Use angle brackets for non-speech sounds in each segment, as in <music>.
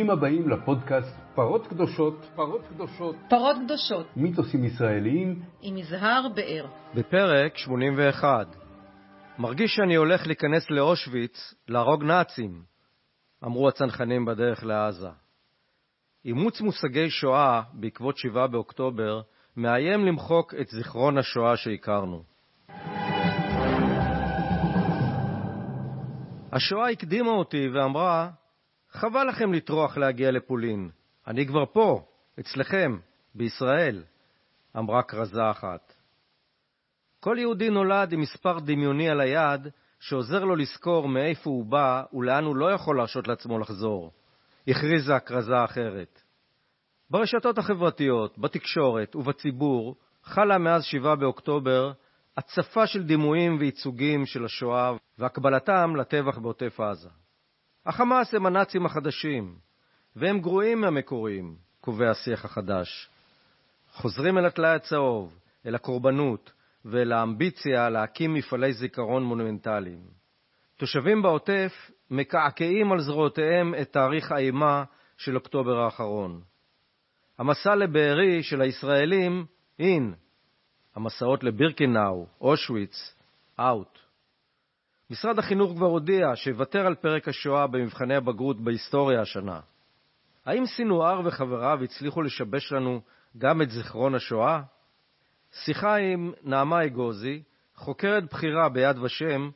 ברוכים הבאים לפודקאסט פרות קדושות, פרות קדושות, פרות קדושות, מיתוסים ישראליים, עם יזהר באר. בפרק 81 מרגיש שאני הולך להיכנס לאושוויץ, להרוג נאצים, אמרו הצנחנים בדרך לעזה. אימוץ מושגי שואה בעקבות 7 באוקטובר מאיים למחוק את זיכרון השואה שהכרנו. השואה הקדימה אותי ואמרה, חבל לכם לטרוח להגיע לפולין, אני כבר פה, אצלכם, בישראל, אמרה כרזה אחת. כל יהודי נולד עם מספר דמיוני על היד, שעוזר לו לזכור מאיפה הוא בא ולאן הוא לא יכול להרשות לעצמו לחזור, הכריזה כרזה אחרת. ברשתות החברתיות, בתקשורת ובציבור חלה מאז 7 באוקטובר הצפה של דימויים וייצוגים של השואה והקבלתם לטבח בעוטף עזה. החמאס הם הנאצים החדשים, והם גרועים מהמקוריים, קובע השיח החדש. חוזרים אל הטלאי הצהוב, אל הקורבנות ואל האמביציה להקים מפעלי זיכרון מונומנטליים. תושבים בעוטף מקעקעים על זרועותיהם את תאריך האימה של אוקטובר האחרון. המסע לבארי של הישראלים, אין. המסעות לבירקנאו, אושוויץ, אאוט. משרד החינוך כבר הודיע שיוותר על פרק השואה במבחני הבגרות בהיסטוריה השנה. האם סינואר וחבריו הצליחו לשבש לנו גם את זיכרון השואה? שיחה עם נעמה אגוזי, חוקרת בכירה ביד ושם,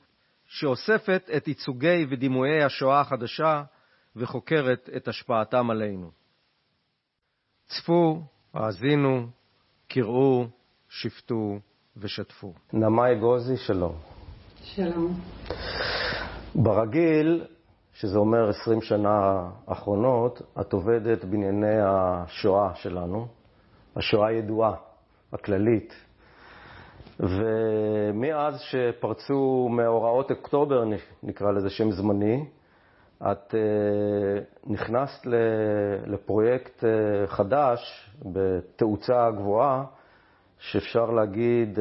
שאוספת את ייצוגי ודימויי השואה החדשה וחוקרת את השפעתם עלינו. צפו, האזינו, קראו, שפטו ושתפו. נעמה אגוזי, שלום. שלום. ברגיל, שזה אומר 20 שנה האחרונות, את עובדת בענייני השואה שלנו, השואה הידועה, הכללית. ומאז שפרצו מאורעות אוקטובר, נקרא לזה שם זמני, את uh, נכנסת לפרויקט uh, חדש בתאוצה גבוהה, שאפשר להגיד uh,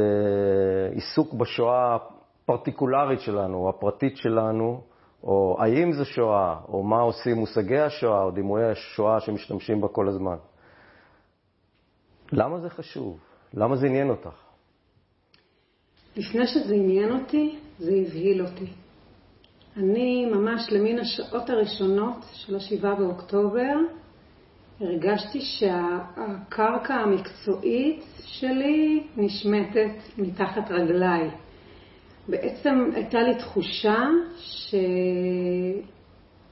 עיסוק בשואה הפרטיקולרית שלנו, הפרטית שלנו, או האם זה שואה, או מה עושים מושגי השואה, או דימויי השואה שמשתמשים בה כל הזמן. למה זה חשוב? למה זה עניין אותך? לפני שזה עניין אותי, זה הבהיל אותי. אני ממש למין השעות הראשונות של השבעה באוקטובר הרגשתי שהקרקע המקצועית שלי נשמטת מתחת רגליי. בעצם הייתה לי תחושה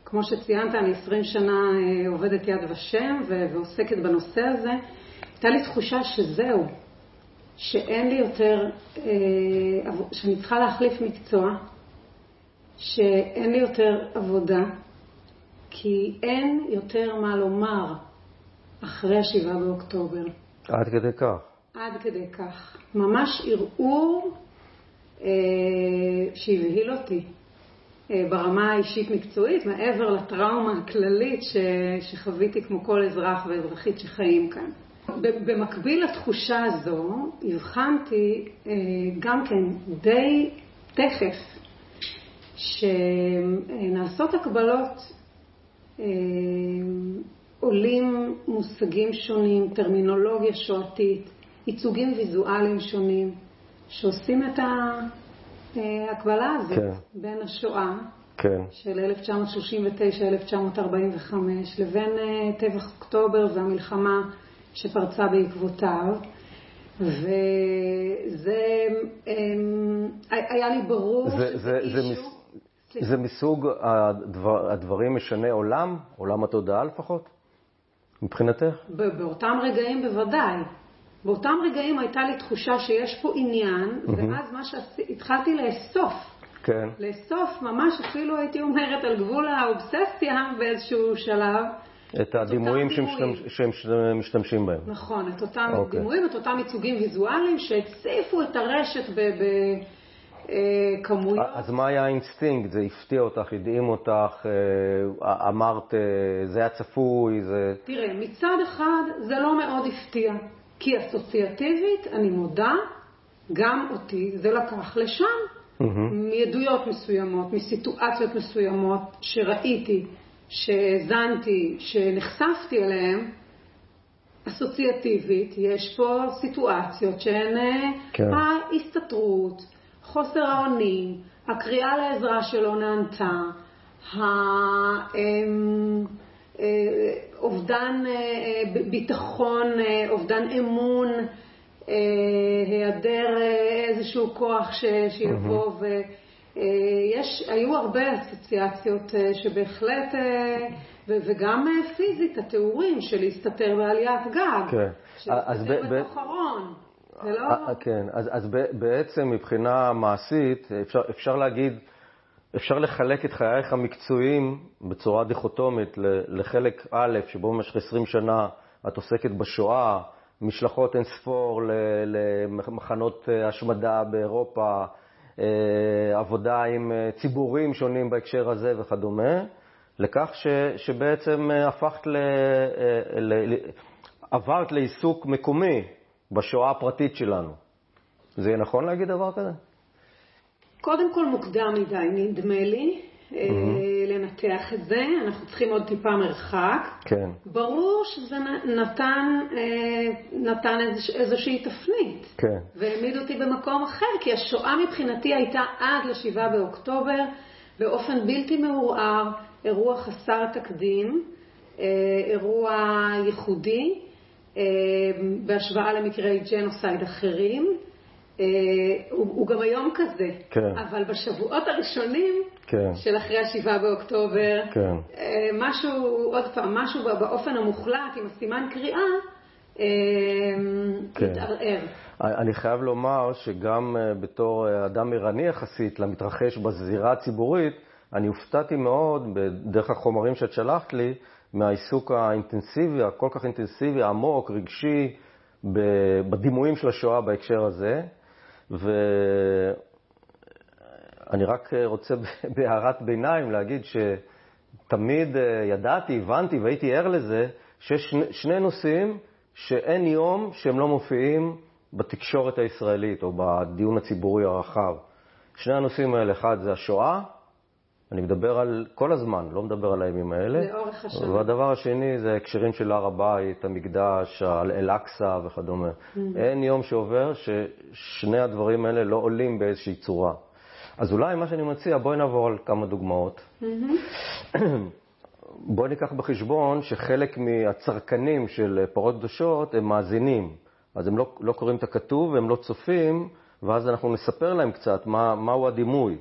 שכמו שציינת, אני 20 שנה אה, עובדת יד ושם ועוסקת בנושא הזה, הייתה לי תחושה שזהו, שאין לי יותר, אה, שאני צריכה להחליף מקצוע, שאין לי יותר עבודה, כי אין יותר מה לומר אחרי השבעה באוקטובר. עד כדי כך. עד כדי כך. ממש ערעור שהבהיל אותי אה, ברמה האישית-מקצועית, מעבר לטראומה הכללית ש, שחוויתי כמו כל אזרח ואזרחית שחיים כאן. במקביל לתחושה הזו, הבחנתי אה, גם כן די תכף שנעשות הקבלות, אה, עולים מושגים שונים, טרמינולוגיה שואתית, ייצוגים ויזואליים שונים, שעושים את ההקבלה הזאת כן. בין השואה כן. של 1939-1945 לבין אה, טבח אוקטובר והמלחמה שפרצה בעקבותיו. וזה אמ, היה לי ברור זה, זה, זה, מס, זה מסוג הדבר, הדברים משנה עולם, עולם התודעה לפחות, מבחינתך? באותם רגעים בוודאי. באותם רגעים הייתה לי תחושה שיש פה עניין, mm-hmm. ואז מה שהתחלתי לאסוף. כן. לאסוף, ממש אפילו הייתי אומרת על גבול האובססיה באיזשהו שלב. את הדימויים שהם משתמשים בהם. נכון, את אותם okay. אוקיי. דימויים, את אותם ייצוגים ויזואליים שהציפו את הרשת בכמויות. אז מה היה האינסטינקט? זה הפתיע אותך, הדהים אותך, אה, אמרת, אה, זה היה צפוי, זה... תראה, מצד אחד זה לא מאוד הפתיע, כי אסוציאטיבית, אני מודה, גם אותי זה לקח לשם, mm-hmm. מעדויות מסוימות, מסיטואציות מסוימות שראיתי. שהאזנתי, שנחשפתי אליהם, אסוציאטיבית, יש פה סיטואציות שהן אה, כן. ההסתתרות, חוסר האונים, הקריאה לעזרה שלא נענתה, אמ, אובדן אה, ב- ביטחון, אה, אובדן אמון, אה, היעדר אה, איזשהו כוח ש- שיבוא ו... אה, יש, היו הרבה אסוציאציות אה, שבהחלט, אה, ו- וגם אה, פיזית, התיאורים של להסתתר בעליית גג, כן. של להסתתר בתוך ארון. זה לא... אה, אה, כן, אז, אז בעצם מבחינה מעשית אפשר, אפשר להגיד, אפשר לחלק את חייך המקצועיים בצורה דיכוטומית לחלק א', שבו במשך 20 שנה את עוסקת בשואה, משלחות אין ספור למחנות אה, השמדה באירופה, אה, עבודה עם אה, ציבורים שונים בהקשר הזה וכדומה, לכך ש, שבעצם הפכת ל, ל עברת לעיסוק מקומי בשואה הפרטית שלנו. זה יהיה נכון להגיד דבר כזה? קודם כל מוקדם מדי, נדמה לי, אה, לנתח את זה. אנחנו צריכים עוד טיפה מרחק. כן. ברור שזה נתן, אה, נתן איזוש- איזושהי תפנית. כן. והעמיד אותי במקום אחר, כי השואה מבחינתי הייתה עד ל-7 באוקטובר, באופן בלתי מעורער, אירוע חסר תקדים, אה, אירוע ייחודי, אה, בהשוואה למקרי ג'נוסייד אחרים. אה, הוא, הוא גם היום כזה, כן. אבל בשבועות הראשונים כן. של אחרי ה-7 באוקטובר, כן. אה, משהו, עוד פעם, משהו באופן המוחלט, עם הסימן קריאה, אה, כן. התערער. אני חייב לומר שגם בתור אדם ערני יחסית למתרחש בזירה הציבורית, אני הופתעתי מאוד, דרך החומרים שאת שלחת לי, מהעיסוק האינטנסיבי, הכל כך אינטנסיבי, העמוק, רגשי, בדימויים של השואה בהקשר הזה. ואני רק רוצה <laughs> בהערת ביניים להגיד שתמיד אה, ידעתי, הבנתי והייתי ער לזה, שיש שני- נושאים שאין יום שהם לא מופיעים בתקשורת הישראלית או בדיון הציבורי הרחב. שני הנושאים האלה, אחד זה השואה, אני מדבר על כל הזמן, לא מדבר על הימים האלה. לאורך השנה. והדבר השני זה הקשרים של הר הבית, המקדש, אל-אקצא וכדומה. אין יום שעובר ששני הדברים האלה לא עולים באיזושהי צורה. אז אולי מה שאני מציע, בואי נעבור על כמה דוגמאות. <clears throat> בואי ניקח בחשבון שחלק מהצרכנים של פרות קדושות הם מאזינים. אז הם לא, לא קוראים את הכתוב והם לא צופים, ואז אנחנו נספר להם קצת מה, מהו הדימוי.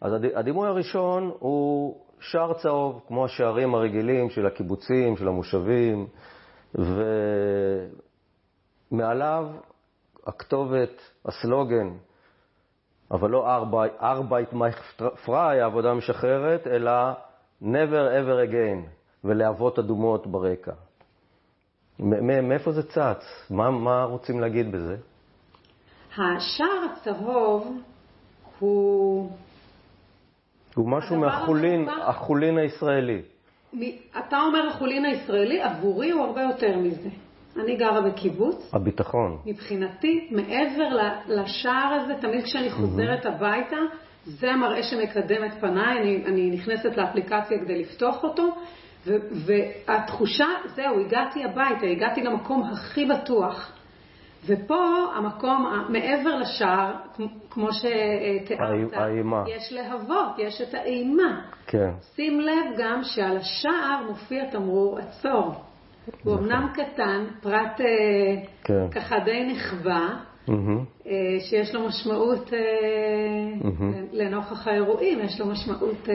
אז הד- הדימוי הראשון הוא שער צהוב, כמו השערים הרגילים של הקיבוצים, של המושבים, ומעליו הכתובת, הסלוגן, אבל לא ארבייט מייך פריי, העבודה משחררת, אלא never ever again, ולהבות אדומות ברקע. מאיפה זה צץ? מה, מה רוצים להגיד בזה? השער הצהוב הוא... הוא משהו מהחולין, המובן- החולין הישראלי. מ- אתה אומר החולין הישראלי, עבורי הוא הרבה יותר מזה. אני גרה בקיבוץ, הביטחון. מבחינתי, מעבר לשער הזה, תמיד כשאני חוזרת הביתה, זה המראה שמקדם את פניי, אני, אני נכנסת לאפליקציה כדי לפתוח אותו, ו, והתחושה, זהו, הגעתי הביתה, הגעתי למקום הכי בטוח. ופה המקום, מעבר לשער, כמו- שתיארת, האי- האימה. יש להבות, יש את האימה. כן. שים לב גם שעל השער מופיע תמרור עצור. הוא אמנם קטן, פרט אה, כן. ככה די נחבא, מהמם. אה, שיש לו משמעות, מהמם. לנוכח האירועים, יש לו משמעות,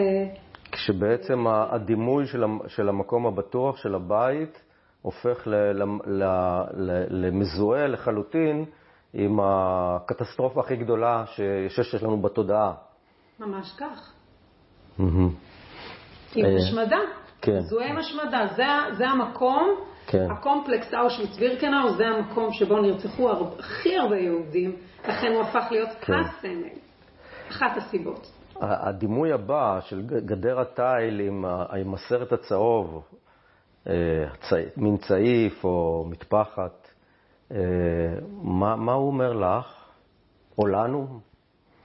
כשבעצם הדימוי של המקום הבטוח, של הבית, הופך ל- ל- ל- ל- למזוהה לחלוטין עם הקטסטרופה הכי גדולה שיש לנו בתודעה. ממש כך. עם אה, השמדה. כן. זוהה עם השמדה. זה, זה המקום, כן. הקומפלקס אושוויץ-בירקנאו, זה המקום שבו נרצחו הכי הרבה יהודים, לכן הוא הפך להיות כן. הסמל. אחת הסיבות. הדימוי הבא של גדר התיל עם, עם הסרט הצהוב, מין צעיף או מטפחת, אה, מה, מה הוא אומר לך? או לנו?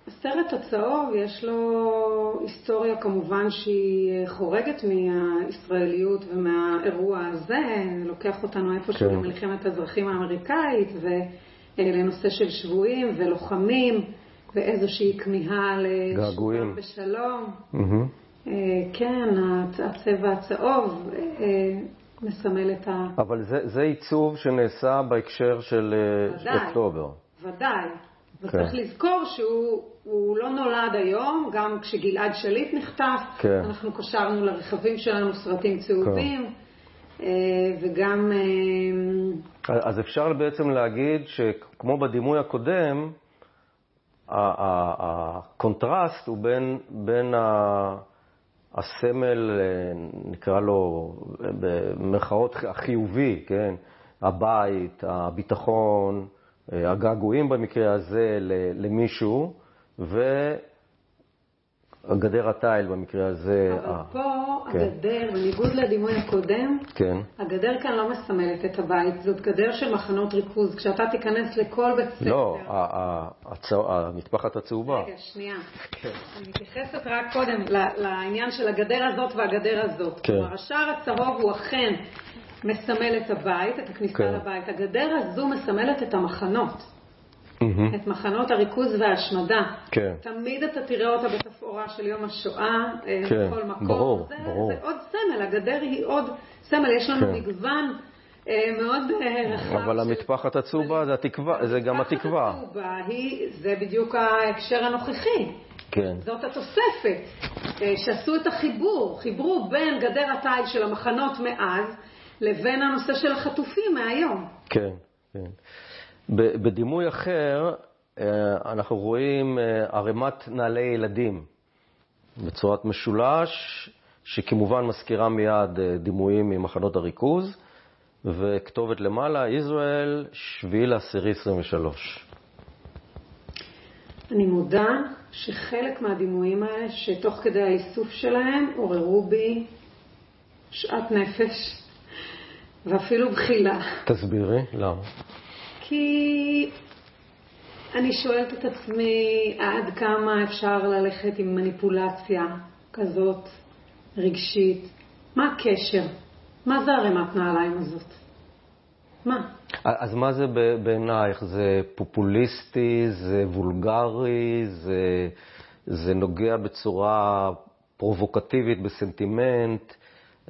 הסרט הצהוב יש לו היסטוריה כמובן שהיא חורגת מהישראליות ומהאירוע הזה, לוקח אותנו איפשהו כן. למלחמת האזרחים האמריקאית ולנושא של שבויים ולוחמים ואיזושהי כמיהה. לשלום בשלום. מהמם. אה, כן, הצ- הצבע הצהוב אה, מסמל את ה... אבל זה, זה עיצוב שנעשה בהקשר של אה, ודאי. אוקטובר. ודאי. כן. וצריך לזכור שהוא הוא לא נולד היום, גם כשגלעד שליט נחטף, כן. אנחנו קשרנו לרכבים שלנו סרטים צהובים, אה, וגם... אז אפשר בעצם להגיד שכמו בדימוי הקודם, הקונטרסט הוא בין, בין ה- הסמל, אה, נקרא לו במרכאות החיובי, כן? הבית, הביטחון, אה, הגעגועים במקרה הזה למישהו, וגדר התיל במקרה הזה. אבל ה- פה כן. הגדר, בניגוד לדימוי הקודם, כן, הגדר כאן לא מסמלת את הבית, זאת גדר של מחנות ריכוז. כשאתה תיכנס לכל בית ספר... לא, הצ- המטפחת הצהובה. רגע, שנייה. אני מתייחסת רק קודם לעניין של הגדר הזאת והגדר הזאת. כן. כלומר, השער הצהוב הוא אכן מסמל את הבית, את הכניסה כן. לבית. הגדר הזו מסמלת את המחנות, מהמם. את מחנות הריכוז וההשמדה. כן. תמיד אתה תראה אותה בתפאורה של יום השואה, אה, כן, בכל מקום. ברור, זה, ברור. זה עוד סמל, הגדר היא עוד סמל. יש לנו כן. מגוון אה, מאוד אה, רחב. אבל של- המטפחת הצהובה זה התקווה, זה גם התקווה. הצהובה היא, זה בדיוק ההקשר הנוכחי. כן. זאת התוספת, שעשו את החיבור, חיברו בין גדר התיל של המחנות מאז לבין הנושא של החטופים מהיום. כן, כן. בדימוי אחר, אה, אנחנו רואים אה, ערימת נעלי ילדים בצורת משולש, שכמובן מזכירה מיד אה, דימויים ממחנות הריכוז, וכתובת למעלה, ישראל, 7 לאוקטובר 23. אני מודה שחלק מהדימויים האלה, שתוך כדי האיסוף שלהם עוררו בי שאט נפש ואפילו בחילה. תסבירי, למה? כי אני שואלת את עצמי עד כמה אפשר ללכת עם מניפולציה כזאת רגשית. מה הקשר? מה זה ערימת נעליים הזאת? מה? אז מה זה בעינייך? זה פופוליסטי, זה וולגרי, זה, זה נוגע בצורה פרובוקטיבית, בסנטימנט?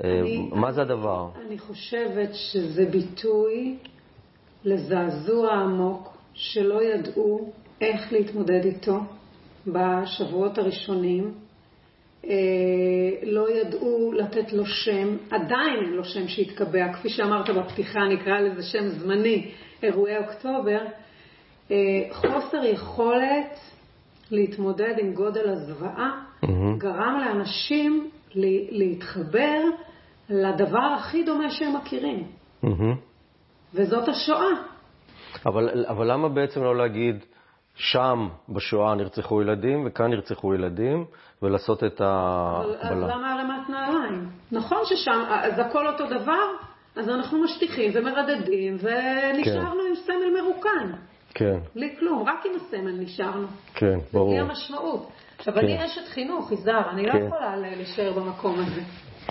אה, אני- מה זה הדבר? אני חושבת שזה ביטוי לזעזוע עמוק שלא ידעו איך להתמודד איתו בשבועות הראשונים. אה, לא ידעו לתת לו שם, עדיין אין לו שם שהתקבע, כפי שאמרת בפתיחה, נקרא לזה שם זמני, אירועי אוקטובר. אה, חוסר יכולת להתמודד עם גודל הזוועה מהמם. גרם לאנשים להתחבר לדבר הכי דומה שהם מכירים, מהמם. וזאת השואה. אבל, אבל למה בעצם לא להגיד, שם בשואה נרצחו ילדים וכאן נרצחו ילדים, ולעשות את אבל אז? למה הרמת נעליים? נכון ששם, אז הכל אותו דבר, אז אנחנו משטיחים ומרדדים, ונשארנו עם סמל מרוקן. כן, בלי כלום, רק עם הסמל נשארנו. כן, זה ברור. בלי המשמעות. עכשיו, כן. אני אשת חינוך, יזהר, אני לא כן. יכולה ל- להישאר במקום הזה.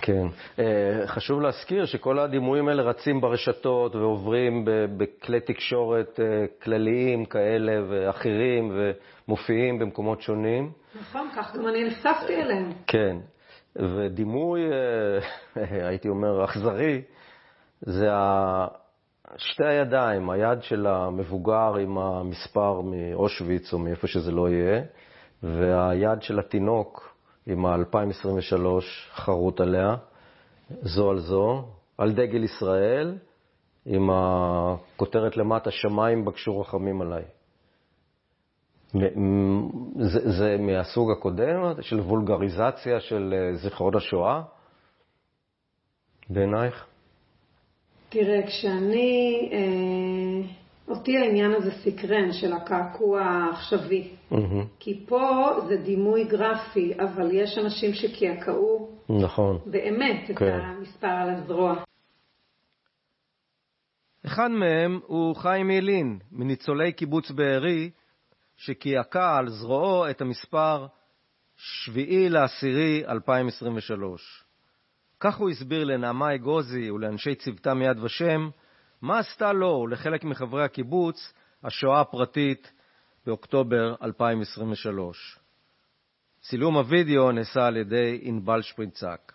כן. אה, חשוב להזכיר שכל הדימויים האלה רצים ברשתות ועוברים בכלי תקשורת אה, כלליים כאלה ואחרים ומופיעים במקומות שונים. נכון, כך גם אני נחשפתי אליהם. כן. ודימוי, אה, <laughs> הייתי אומר, אכזרי, זה שתי הידיים, היד של המבוגר עם המספר מאושוויץ או מאיפה שזה לא יהיה, והיד של התינוק עם ה-2023 חרוט עליה, זו על זו, על דגל ישראל, עם הכותרת למטה, שמיים בקשו רחמים עליי. זה, זה מהסוג הקודם, של וולגריזציה של אה, זיכרון השואה, בעינייך? תראה, כשאני, אה, אותי העניין הזה סקרן של הקעקוע העכשווי. מהמם. כי פה זה דימוי גרפי, אבל יש אנשים שקעקעו נכון. באמת את כן. המספר על הזרוע. אחד מהם הוא חיים ילין, מניצולי קיבוץ בארי, שקעקע על זרועו את המספר 7 לעשירי 2023. כך הוא הסביר לנעמה אגוזי ולאנשי צוותה מיד ושם מה עשתה לו ולחלק מחברי הקיבוץ השואה הפרטית באוקטובר 2023. צילום הווידאו נעשה על ידי ענבל שפרינצק.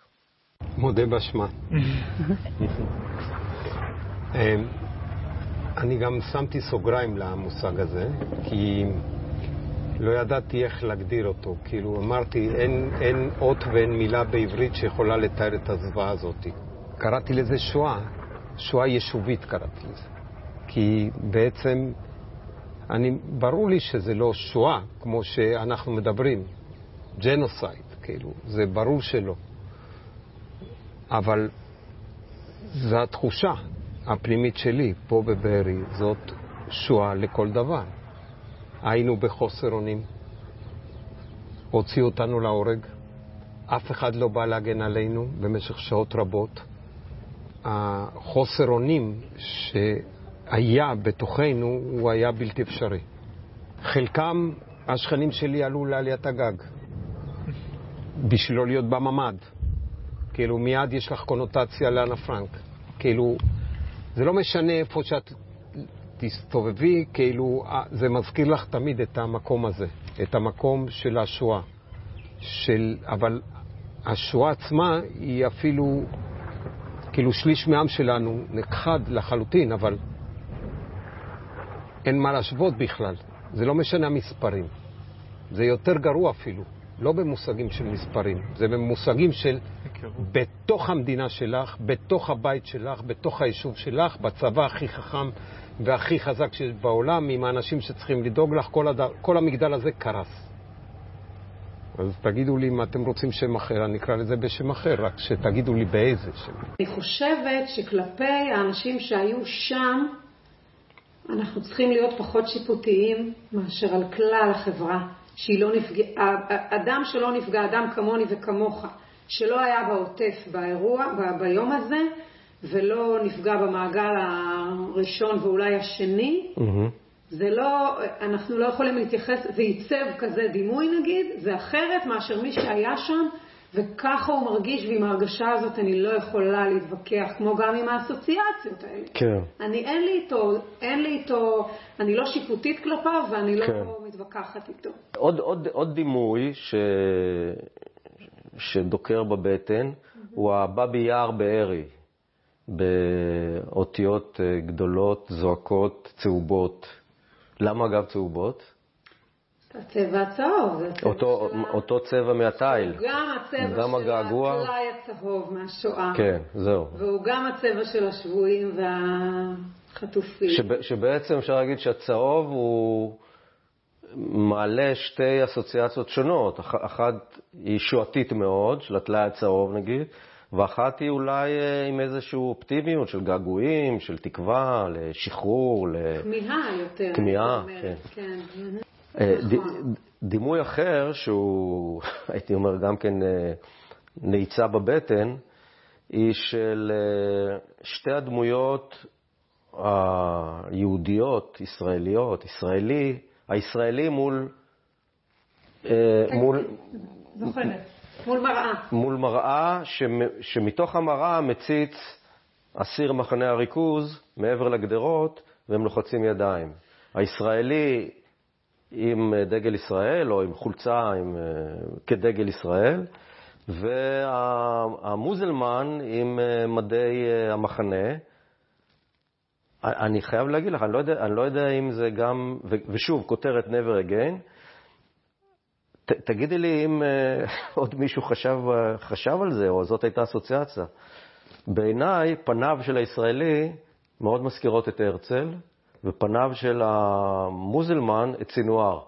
מודה באשמה. <laughs> אמ, אני גם שמתי סוגריים למושג הזה, כי לא ידעתי איך להגדיר אותו. כאילו, אמרתי, אין, אין אות ואין מילה בעברית שיכולה לתאר את הזוועה הזאת. קראתי לזה שואה, שואה יישובית קראתי לזה. כי בעצם, אני, ברור לי שזה לא שואה, כמו שאנחנו מדברים, ג'נוסייד, כאילו, זה ברור שלא. אבל זו התחושה הפנימית שלי פה בבארי, זאת שואה לכל דבר. היינו בחוסר אונים, הוציאו אותנו להורג, אף אחד לא בא להגן עלינו במשך שעות רבות. החוסר אונים שהיה בתוכנו הוא היה בלתי אפשרי. חלקם, השכנים שלי עלו לעליית הגג בשביל לא להיות בממ"ד. כאילו, מיד יש לך קונוטציה לאנה פרנק. כאילו, זה לא משנה איפה שאת תסתובבי, כאילו, זה מזכיר לך תמיד את המקום הזה, את המקום של השואה. של, אבל השואה עצמה היא אפילו, כאילו, שליש מהעם שלנו נכחד לחלוטין, אבל אין מה להשוות בכלל. זה לא משנה המספרים. זה יותר גרוע אפילו. לא במושגים של מספרים, זה במושגים של בתוך המדינה שלך, בתוך הבית שלך, בתוך היישוב שלך, בצבא הכי חכם והכי חזק שיש בעולם, עם האנשים שצריכים לדאוג לך, כל, הד... כל המגדל הזה קרס. אז תגידו לי אם אתם רוצים שם אחר, אני אקרא לזה בשם אחר, רק שתגידו לי באיזה שם. אני חושבת שכלפי האנשים שהיו שם, אנחנו צריכים להיות פחות שיפוטיים מאשר על כלל החברה. שהיא לא נפגעה, אדם שלא נפגע, אדם כמוני וכמוך, שלא היה בעוטף באירוע, ב, ביום הזה, ולא נפגע במעגל הראשון ואולי השני, mm-hmm. זה לא, אנחנו לא יכולים להתייחס, ועיצב כזה דימוי נגיד, זה אחרת מאשר מי שהיה שם וככה הוא מרגיש, ועם ההרגשה הזאת אני לא יכולה להתווכח, כמו גם עם האסוציאציות האלה. כן. אני, אין לי איתו, אין לי איתו, אני לא שיפוטית כלפיו, ואני לא כן. מתווכחת איתו. עוד, עוד, עוד דימוי ש... שדוקר בבטן mm-hmm. הוא הבאבי יער בארי, באותיות אה, גדולות, זועקות, צהובות. למה אגב צהובות? הצבע הצהוב. אותו, של... אותו צבע מהתיל. הוא גם הצבע גם של. הטלאי הצהוב מהשואה. כן, זהו. והוא גם הצבע של השבויים והחטופים. שב, שבעצם אפשר להגיד שהצהוב הוא מעלה שתי אסוציאציות שונות. אחת היא שואתית מאוד, של הטלאי הצהוב נגיד, ואחת היא אולי אה, עם איזושהי אופטימיות של געגועים, של תקווה, לשחרור, ל... כמיהה יותר. כמיהה, כן. כן. אה, נכון. דימוי אחר, שהוא, <laughs> הייתי אומר, גם כן אה, נעיצה בבטן, היא של שתי הדמויות היהודיות, ישראליות, ישראלי, הישראלי מול... מול... זוכרת, מול מראה. מול מראה, שמתוך המראה מציץ אסיר מחנה הריכוז מעבר לגדרות, והם לוחצים ידיים. הישראלי עם אה, דגל ישראל, או עם חולצה עם, אה, כדגל ישראל, והמוזלמן עם אה, מדי המחנה. אני חייב להגיד לך, אני לא יודע, אני לא יודע אם זה גם, ושוב, כותרת never again, תגידי לי אם <laughs> עוד מישהו חשב, חשב על זה, או זאת הייתה אסוציאציה. בעיניי, פניו של הישראלי מאוד מזכירות את הרצל, ופניו של המוזלמן את סינואר.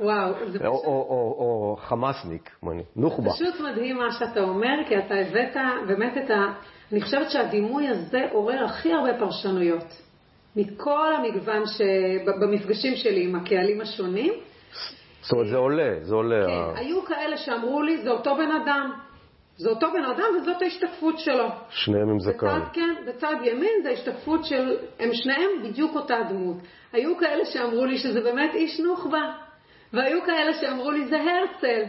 וואו, זה פשוט... או, או, או, או חמאסניק, נוח'בה. זה פשוט מדהים מה שאתה אומר, כי אתה הבאת באמת את ה... אני חושבת שהדימוי הזה עורר הכי הרבה פרשנויות. מכל המגוון שבמפגשים שלי עם הקהלים השונים. זאת אומרת, זה עולה, זה עולה. כן, היו כאלה שאמרו לי, זה אותו בן אדם. זה אותו בן אדם וזאת ההשתקפות שלו. שניהם עם זקן. בצד, כן, בצד ימין זה השתקפות של, הם שניהם בדיוק אותה דמות. היו כאלה שאמרו לי שזה באמת איש נוח'בה, והיו כאלה שאמרו לי זה הרצל,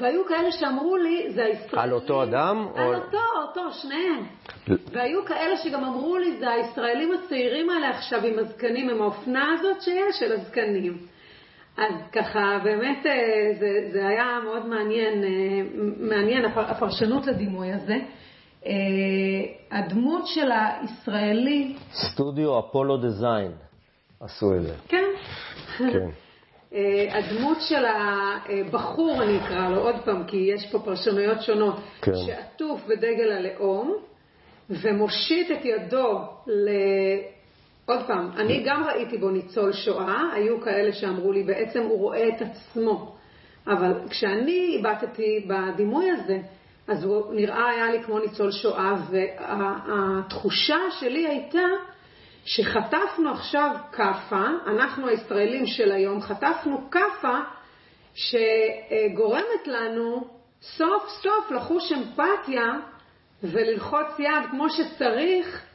והיו כאלה שאמרו לי זה הישראלים. על אותו אדם? על או- אותו, אותו, שניהם. והיו כאלה שגם אמרו לי זה הישראלים הצעירים האלה עכשיו עם הזקנים, עם האופנה הזאת שיש של הזקנים. אז ככה, באמת אה, זה, זה היה מאוד מעניין, אה, מעניין הפר- הפרשנות לדימוי הזה. אה, הדמות של הישראלי, סטודיו אפולו דיזיין עשו את זה. כן, כן. הדמות של הבחור, אני אקרא לו עוד פעם, כי יש פה פרשנויות שונות, כן. שעטוף בדגל הלאום ומושיט את ידו ל... עוד פעם, אני גם ראיתי בו ניצול שואה, היו כאלה שאמרו לי, בעצם הוא רואה את עצמו. אבל כשאני הבטתי בדימוי הזה, אז הוא נראה היה לי כמו ניצול שואה, והתחושה שלי הייתה שחטפנו עכשיו כאפה, אנחנו הישראלים של היום, חטפנו כאפה שגורמת לנו סוף סוף לחוש אמפתיה וללחוץ יד כמו שצריך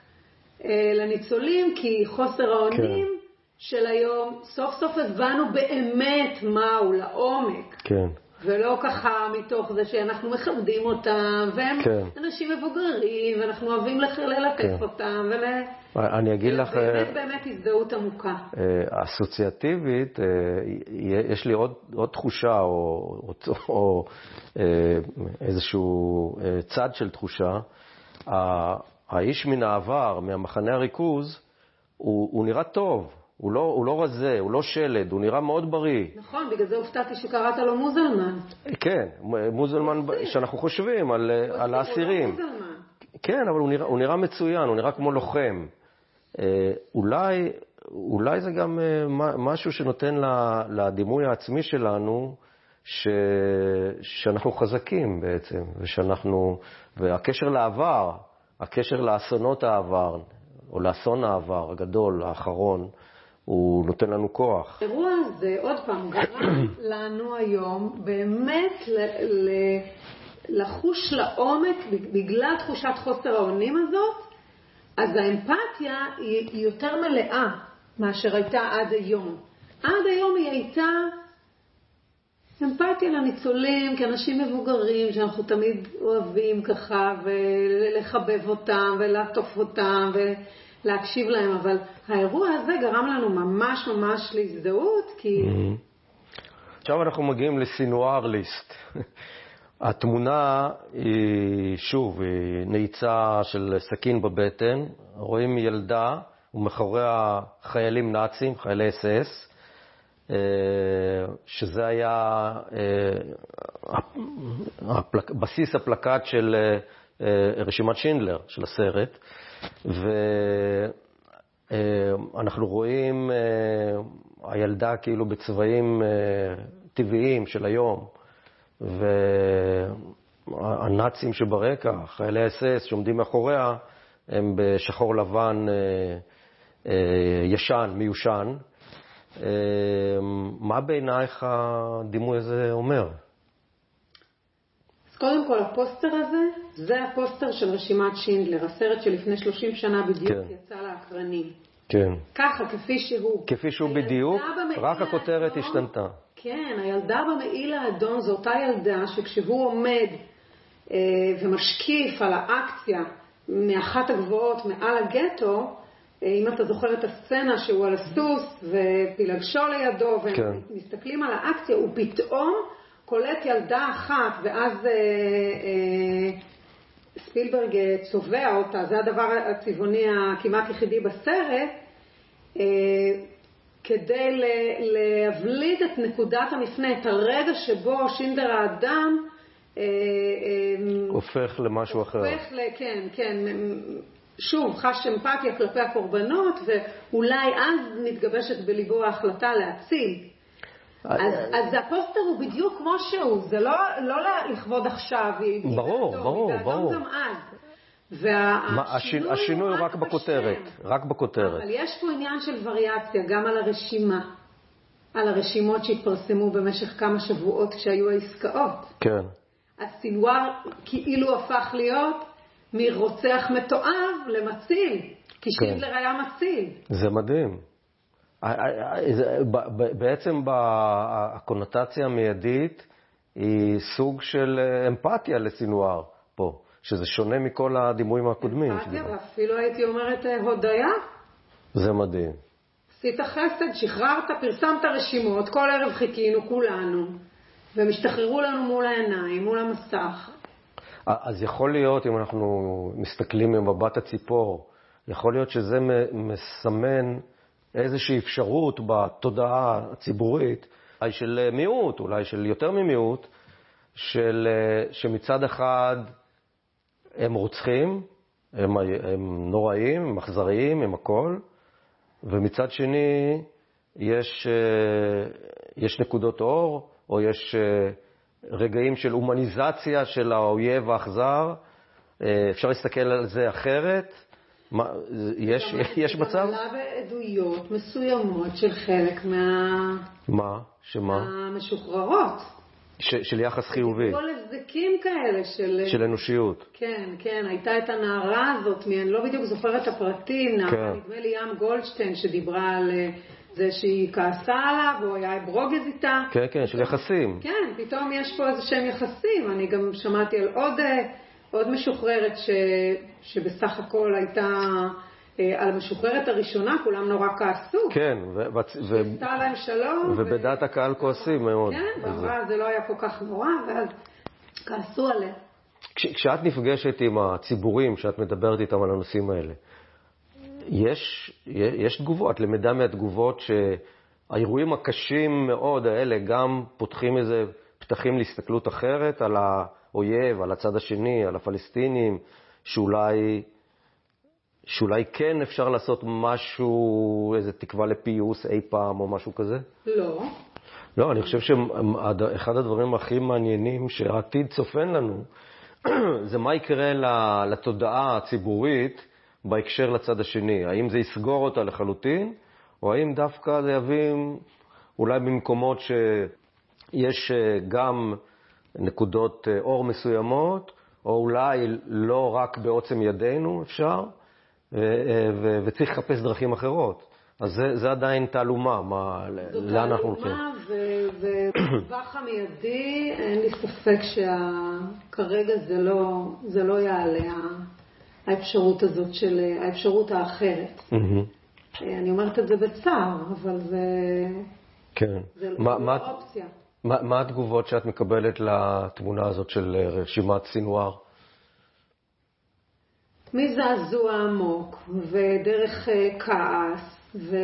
לניצולים, כי חוסר האונים כן. של היום, סוף סוף הבנו באמת מהו לעומק. כן. ולא ככה מתוך זה שאנחנו מכבדים אותם, והם כן. אנשים מבוגרים, ואנחנו אוהבים ללטף כן. אותם, ול... אני אגיד לך, אה, באמת באמת הזדהות עמוקה. אה, אסוציאטיבית, אה, יש לי עוד, עוד תחושה או, או, או אה, איזשהו אה, צד של תחושה. האיש מן העבר, מהמחנה הריכוז, הוא, הוא נראה טוב, הוא לא, הוא לא רזה, הוא לא שלד, הוא נראה מאוד בריא. נכון, בגלל זה הופתעתי שקראת לו מוזלמן. כן, מוזלמן, שאנחנו חושבים על, על האסירים. כן, אבל הוא נראה, הוא נראה מצוין, הוא נראה כמו לוחם. אה, אולי, אולי זה גם אה, משהו שנותן לדימוי העצמי שלנו, ש, שאנחנו חזקים בעצם, ושאנחנו, והקשר לעבר, הקשר לאסונות העבר, או לאסון העבר הגדול, האחרון, הוא נותן לנו כוח. האירוע הזה, עוד פעם, גרם לנו היום באמת ל- ל- לחוש לעומק, בגלל תחושת חוסר האונים הזאת, אז האמפתיה היא יותר מלאה מאשר הייתה עד היום. עד היום היא הייתה אמפתיה לניצולים כאנשים מבוגרים שאנחנו תמיד אוהבים ככה ולחבב אותם ולעטוף אותם ולהקשיב להם, אבל האירוע הזה גרם לנו ממש ממש להזדהות כי עכשיו אנחנו מגיעים לסינואר ליסט. <laughs> התמונה היא, שוב, היא נעיצה של סכין בבטן. רואים ילדה ומאחוריה חיילים נאצים, חיילי אס אס, שזה היה אה, בסיס הפלקט של אה, רשימת שינדלר, של הסרט. ואנחנו רואים אה, הילדה כאילו בצבעים אה, טבעיים של היום, והנאצים שברקע, חיילי אס-אס שעומדים מאחוריה, הם בשחור לבן אה, אה, ישן, מיושן. אה, מה בעינייך הדימוי הזה אומר? אז קודם כל הפוסטר הזה, זה הפוסטר של רשימת שינדלר, הסרט שלפני 30 שנה בדיוק כן. יצא לאקרנים. כן. ככה, כפי שהוא. כפי שהוא בדיוק, רק הכותרת האדומה- השתנתה. כן, הילדה במעיל האדום זו אותה ילדה שכשהוא עומד אה, ומשקיף על האקציה מאחת הגבעות מעל הגטו, אם אתה זוכר את הסצנה שהוא על הסוס ופילגשו לידו, והם כן. מסתכלים על האקציה, הוא פתאום קולט ילדה אחת, ואז אה, אה, ספילברג אה, צובע אותה, זה הדבר הצבעוני הכמעט יחידי בסרט, אה, כדי להבליט את נקודת המפנה, את הרגע שבו שינדר האדם אה, אה, הופך למשהו אחר. הופך ל... כן, כן, שוב, חש אמפתיה כלפי הקורבנות, ואולי אז מתגבשת בליבו ההחלטה להציל. אז, אז הפוסטר הוא בדיוק כמו שהוא, זה לא, לא לכבוד עכשיו. ברור, ברור, ברור. גם אז. מה, השינוי, הוא רק. בכותרת, רק בכותרת. אבל יש פה עניין של וריאציה, גם על הרשימה, על הרשימות שהתפרסמו במשך כמה שבועות כשהיו העסקאות. כן. הסינואר כאילו הפך להיות מרוצח מתועב למציל, כי כן. שינדלר היה מציל. זה מדהים. בעצם הקונוטציה המיידית היא סוג של אה, אמפתיה לסינואר פה, שזה שונה מכל הדימויים הקודמים. אמפתיה. ואפילו הייתי אומרת אה, הודיה. זה מדהים. עשית חסד, שחררת, פרסמת רשימות, כל ערב חיכינו כולנו, והם השתחררו לנו מול העיניים, מול המסך. אז יכול להיות, אם אנחנו מסתכלים ממבט הציפור, יכול להיות שזה מסמן איזושהי אפשרות בתודעה הציבורית, אולי של מיעוט, אולי של יותר ממיעוט, של, שמצד אחד הם רוצחים, הם, הם נוראים, הם אכזריים, הם הכל, ומצד שני יש, יש נקודות אור, או יש רגעים של הומניזציה של האויב האכזר. אפשר להסתכל על זה אחרת. מה, יש, יש מצב? גם עלה בעדויות מסוימות של חלק מה... מה? שמה? המשוחררות. ש, של יחס חיובי. כל הבזקים כאלה של... של אנושיות. כן, כן, הייתה את הנערה הזאת, אני לא בדיוק זוכרת את הפרטים, נערה, כן. נדמה לי ים גולדשטיין, שדיברה על אה, זה שהיא כעסה עליו, והוא היה ברוגז איתה. כן, כן, של יחסים. כן, פתאום יש פה איזה שהם יחסים. אני גם שמעתי על עוד, אה, עוד משוחררת ש, שבסך הכל הייתה, אה, על המשוחררת הראשונה, כולם נורא כעסו. כן, ו- ו- ו- עשתה להם שלום. ובדעת הקהל כועסים מאוד. כן. ואמרה, זה לא היה כל כך נורא, ואז כעסו עליה. כש, כשאת נפגשת עם הציבורים, כשאת מדברת איתם על הנושאים האלה, יש, יש תגובות, את למדה מהתגובות שהאירועים הקשים מאוד האלה גם פותחים איזה פתחים להסתכלות אחרת על האויב, על הצד השני, על הפלסטינים, שאולי, שאולי כן אפשר לעשות משהו, איזה תקווה לפיוס אי פעם או משהו כזה? לא. לא, אני חושב שאחד הדברים הכי מעניינים שהעתיד צופן לנו, <clears throat> זה מה יקרה לתודעה הציבורית בהקשר לצד השני. האם זה יסגור אותה לחלוטין, או האם דווקא זה יביא, אולי במקומות שיש אה, גם נקודות אה, אור מסוימות, או אולי לא רק בעוצם ידינו אפשר, אה, וצריך לחפש דרכים אחרות. אז זה, זה עדיין תעלומה, מה, לאן אנחנו הולכים. תעלומה, ובטווח המיידי אין לי ספק שכרגע זה לא, זה לא יעלה, האפשרות הזאת של, האפשרות האחרת. מהמם. אני אומרת את זה בצער, אבל זה, כן. זה מה, לא מה, אופציה. מה, מה התגובות שאת מקבלת לתמונה הזאת של אה, רשימת סינואר? מזעזוע עמוק, ודרך אה, כעס, ו...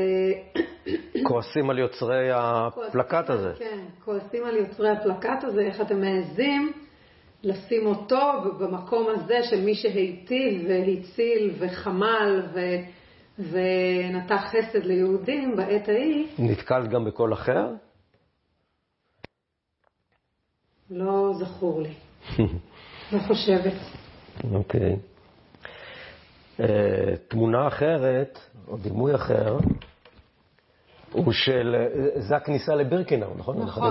כועסים על יוצרי הפלקט הזה. כן, כועסים על יוצרי הפלקט הזה, איך אתם מעזים לשים אותו במקום הזה של מי שהיטיב והציל וחמל ו... ונטע חסד ליהודים בעת ההיא, נתקלת גם בקול אחר? לא זכור לי. <laughs> לא חושבת. אוקיי. אה, תמונה אחרת, או דימוי אחר, הוא של, זה הכניסה לבירקנאו, נכון? נכון.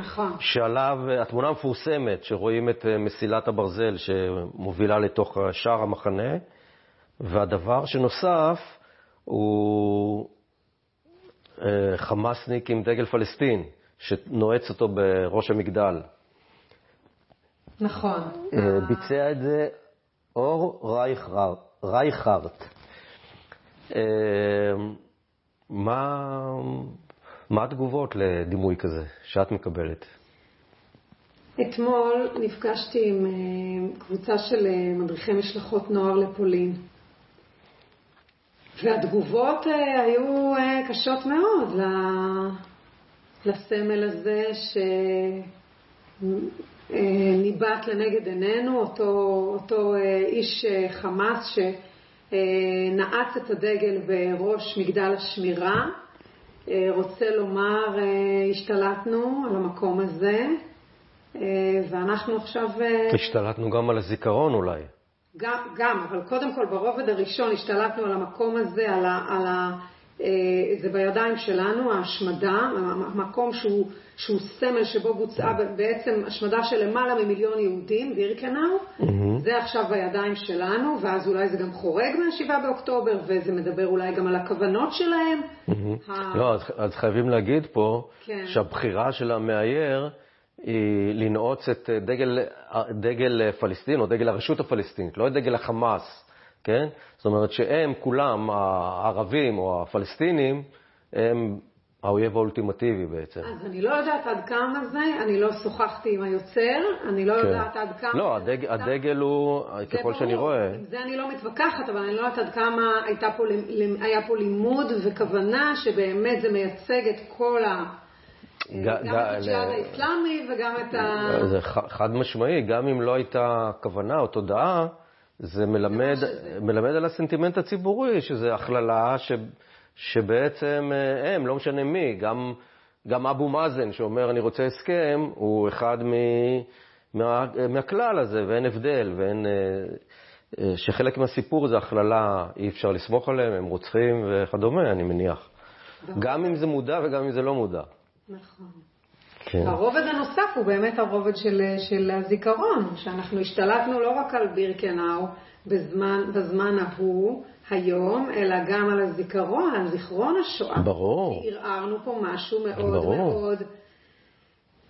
נכון. שעליו, התמונה המפורסמת, שרואים את אה, מסילת הברזל שמובילה לתוך שער המחנה, והדבר שנוסף הוא אה, חמאסניק עם דגל פלסטין, שנועץ אותו בראש המגדל. נכון. אה, ביצע את זה אור רייכר- רייכרט. מה, מה התגובות לדימוי כזה שאת מקבלת? אתמול נפגשתי עם אה, קבוצה של אה, מדריכי משלחות נוער לפולין. והתגובות אה, היו קשות מאוד לסמל הזה שניבט לנגד עינינו, אותו, אותו איש חמאס שנעץ את הדגל בראש מגדל השמירה. אה, רוצה לומר, אה, השתלטנו על המקום הזה, אה, ואנחנו עכשיו... אה, השתלטנו גם על הזיכרון אולי. גם, גם, אבל קודם כל ברובד הראשון השתלטנו על המקום הזה, על, ה, על אה, זה בידיים שלנו, ההשמדה, המקום שהוא, שהוא סמל שבו בוצעה בעצם השמדה של למעלה ממיליון יהודים, בירקנאו, mm-hmm. זה עכשיו בידיים שלנו, ואז אולי זה גם חורג מה-7 באוקטובר, וזה מדבר אולי גם על הכוונות שלהם. Mm-hmm. ה... לא, אז, אז חייבים להגיד פה כן. שהבחירה של המאייר היא לנעוץ את דגל, דגל פלסטין, או דגל הרשות הפלסטינית, לא את דגל החמאס. כן? זאת אומרת שהם כולם, הערבים או הפלסטינים, הם האויב האולטימטיבי בעצם. אז אני לא יודעת עד כמה זה, אני לא שוחחתי עם היוצר, אני לא כן. יודעת עד כמה... לא, הדג, הדגל הוא, ככל ברור, שאני רואה... עם זה אני לא מתווכחת, אבל אני לא יודעת עד כמה פה, היה פה לימוד וכוונה שבאמת זה מייצג את כל ה... גם את הג'יהאד האסלאמי וגם את ה... זה חד משמעי, גם אם לא הייתה כוונה או תודעה, זה מלמד, מלמד על הסנטימנט הציבורי, שזה הכללה ש, שבעצם אה, הם, לא משנה מי, גם, גם אבו מאזן שאומר אני רוצה הסכם, הוא אחד מ, מה, מהכלל הזה, ואין הבדל, ואין... אה, אה, שחלק מהסיפור זה הכללה, אי אפשר לסמוך עליהם, הם רוצחים וכדומה, אני מניח. גם אם זה מודע וגם אם זה לא מודע. נכון. כן. הרובד הנוסף הוא באמת הרובד של, של הזיכרון, שאנחנו השתלטנו לא רק על בירקנאו בזמן, בזמן ההוא, היום, אלא גם על הזיכרון, על זיכרון השואה. ברור. כי ערערנו פה משהו מאוד ברור. מאוד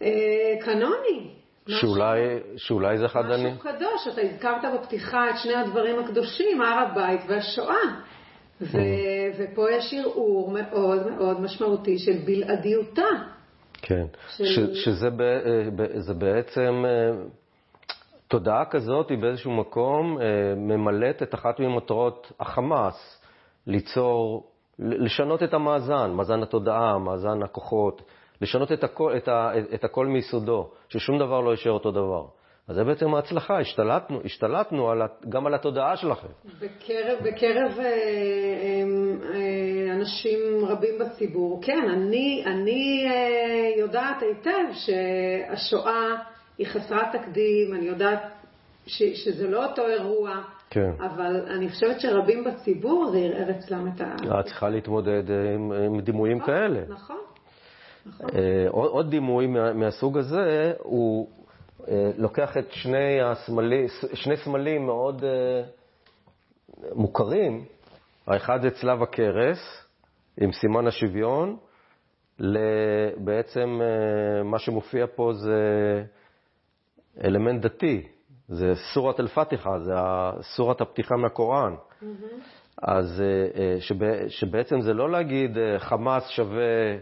אה, קנוני. שאולי, שאולי זה אחד אני... משהו קדוש, אתה הזכרת בפתיחה את שני הדברים הקדושים, הר הבית והשואה. ו, mm. ופה יש ערעור מאוד מאוד משמעותי של בלעדיותה כן, ש, שזה ב, אה, זה בעצם, אה, תודעה כזאת היא באיזשהו מקום אה, ממלאת את אחת ממטרות החמאס, ליצור, לשנות את המאזן, מאזן התודעה, מאזן הכוחות, לשנות את הכל, את ה, את הכל מיסודו, ששום דבר לא יישאר אותו דבר. אז זה בעצם ההצלחה, השתלטנו, השתלטנו על, גם על התודעה שלכם. בקרב, בקרב אה, אה, אנשים רבים בציבור, כן, אני, אני אה, יודעת היטב שהשואה היא חסרת תקדים, אני יודעת ש, שזה לא אותו אירוע, כן. אבל אני חושבת שרבים בציבור זה ערער אצלם את ה... את צריכה להתמודד עם, עם דימויים נכון, כאלה. נכון. נכון. עוד, עוד דימוי מה, מהסוג הזה הוא אה, לוקח את שני, הסמלי, שני סמלים מאוד אה, מוכרים, האחד זה צלב הקרס עם סימן השוויון, בעצם אה, מה שמופיע פה זה אלמנט דתי, זה סורת אל-פתיחה, זה סורת הפתיחה מהקוראן. Mm-hmm. אז שבע, שבעצם זה לא להגיד חמאס שווה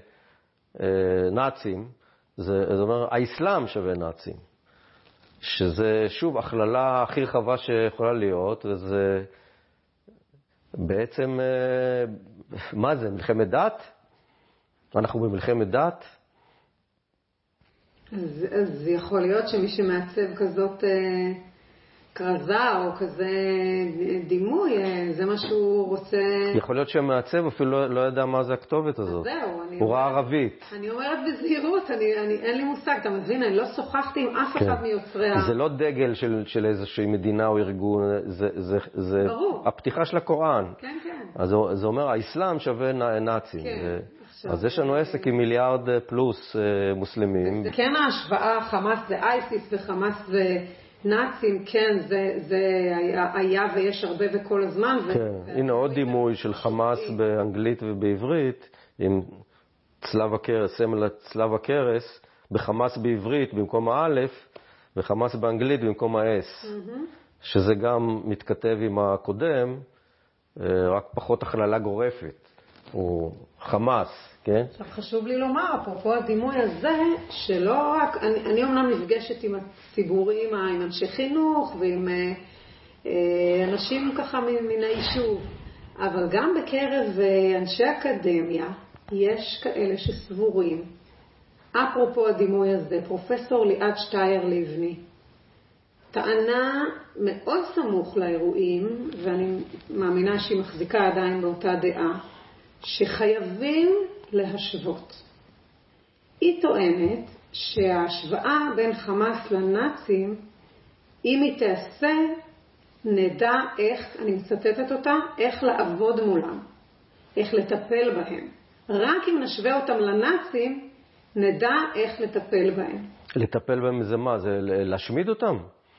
נאצים, זה, זה אומר האסלאם שווה נאצים. שזה שוב הכללה הכי רחבה שיכולה להיות, וזה בעצם, אה, מה זה, מלחמת דת? אנחנו במלחמת דת? אז, אז יכול להיות שמי שמעצב כזאת אה, כרזה או כזה דימוי, אה, זה מה שהוא רוצה... יכול להיות שהמעצב אפילו לא, לא ידע מה זה הכתובת הזאת. זהו, אני... הוא ראה ערבית. אני אומרת בזהירות, אני, אני, אין לי מושג, אתה מבין? אני לא שוחחתי עם אף כן. אחד מיוצרי ה... זה לא דגל של, של איזושהי מדינה או ארגון, זה, זה, זה ברור. הפתיחה של הקוראן. כן, כן. אז זה אומר, האסלאם שווה נאצים. כן. ו... אז יש לנו עסק עם מיליארד פלוס אה, מוסלמים. זה כן ההשוואה, חמאס זה אייסיס וחמאס זה... נאצים, כן, זה, זה היה, היה ויש הרבה וכל הזמן. כן, ו... הנה עוד דימוי של חמאס באנגלית ובעברית, עם צלב הקרס, סמל צלב הקרס, בחמאס בעברית במקום האלף, וחמאס באנגלית במקום האס, mm-hmm. שזה גם מתכתב עם הקודם, אה, רק פחות הכללה גורפת. הוא חמאס, כן? עכשיו חשוב לי לומר, אפרופו הדימוי הזה, שלא רק, אני, אני אומנם נפגשת עם הציבורים, עם אנשי חינוך ועם אה, אה, אנשים ככה מן היישוב, אבל גם בקרב אה, אנשי אקדמיה יש כאלה שסבורים, אפרופו הדימוי הזה, פרופסור ליעד שטייר לבני, טענה מאוד סמוך לאירועים, ואני מאמינה שהיא מחזיקה עדיין באותה דעה, שחייבים להשוות. היא טוענת שההשוואה בין חמאס לנאצים, אם היא תעשה, נדע איך, אני מצטטת אותה, איך לעבוד מולם. איך לטפל בהם. רק אם נשווה אותם לנאצים, נדע איך לטפל בהם. לטפל בהם זה מה? זה להשמיד אותם?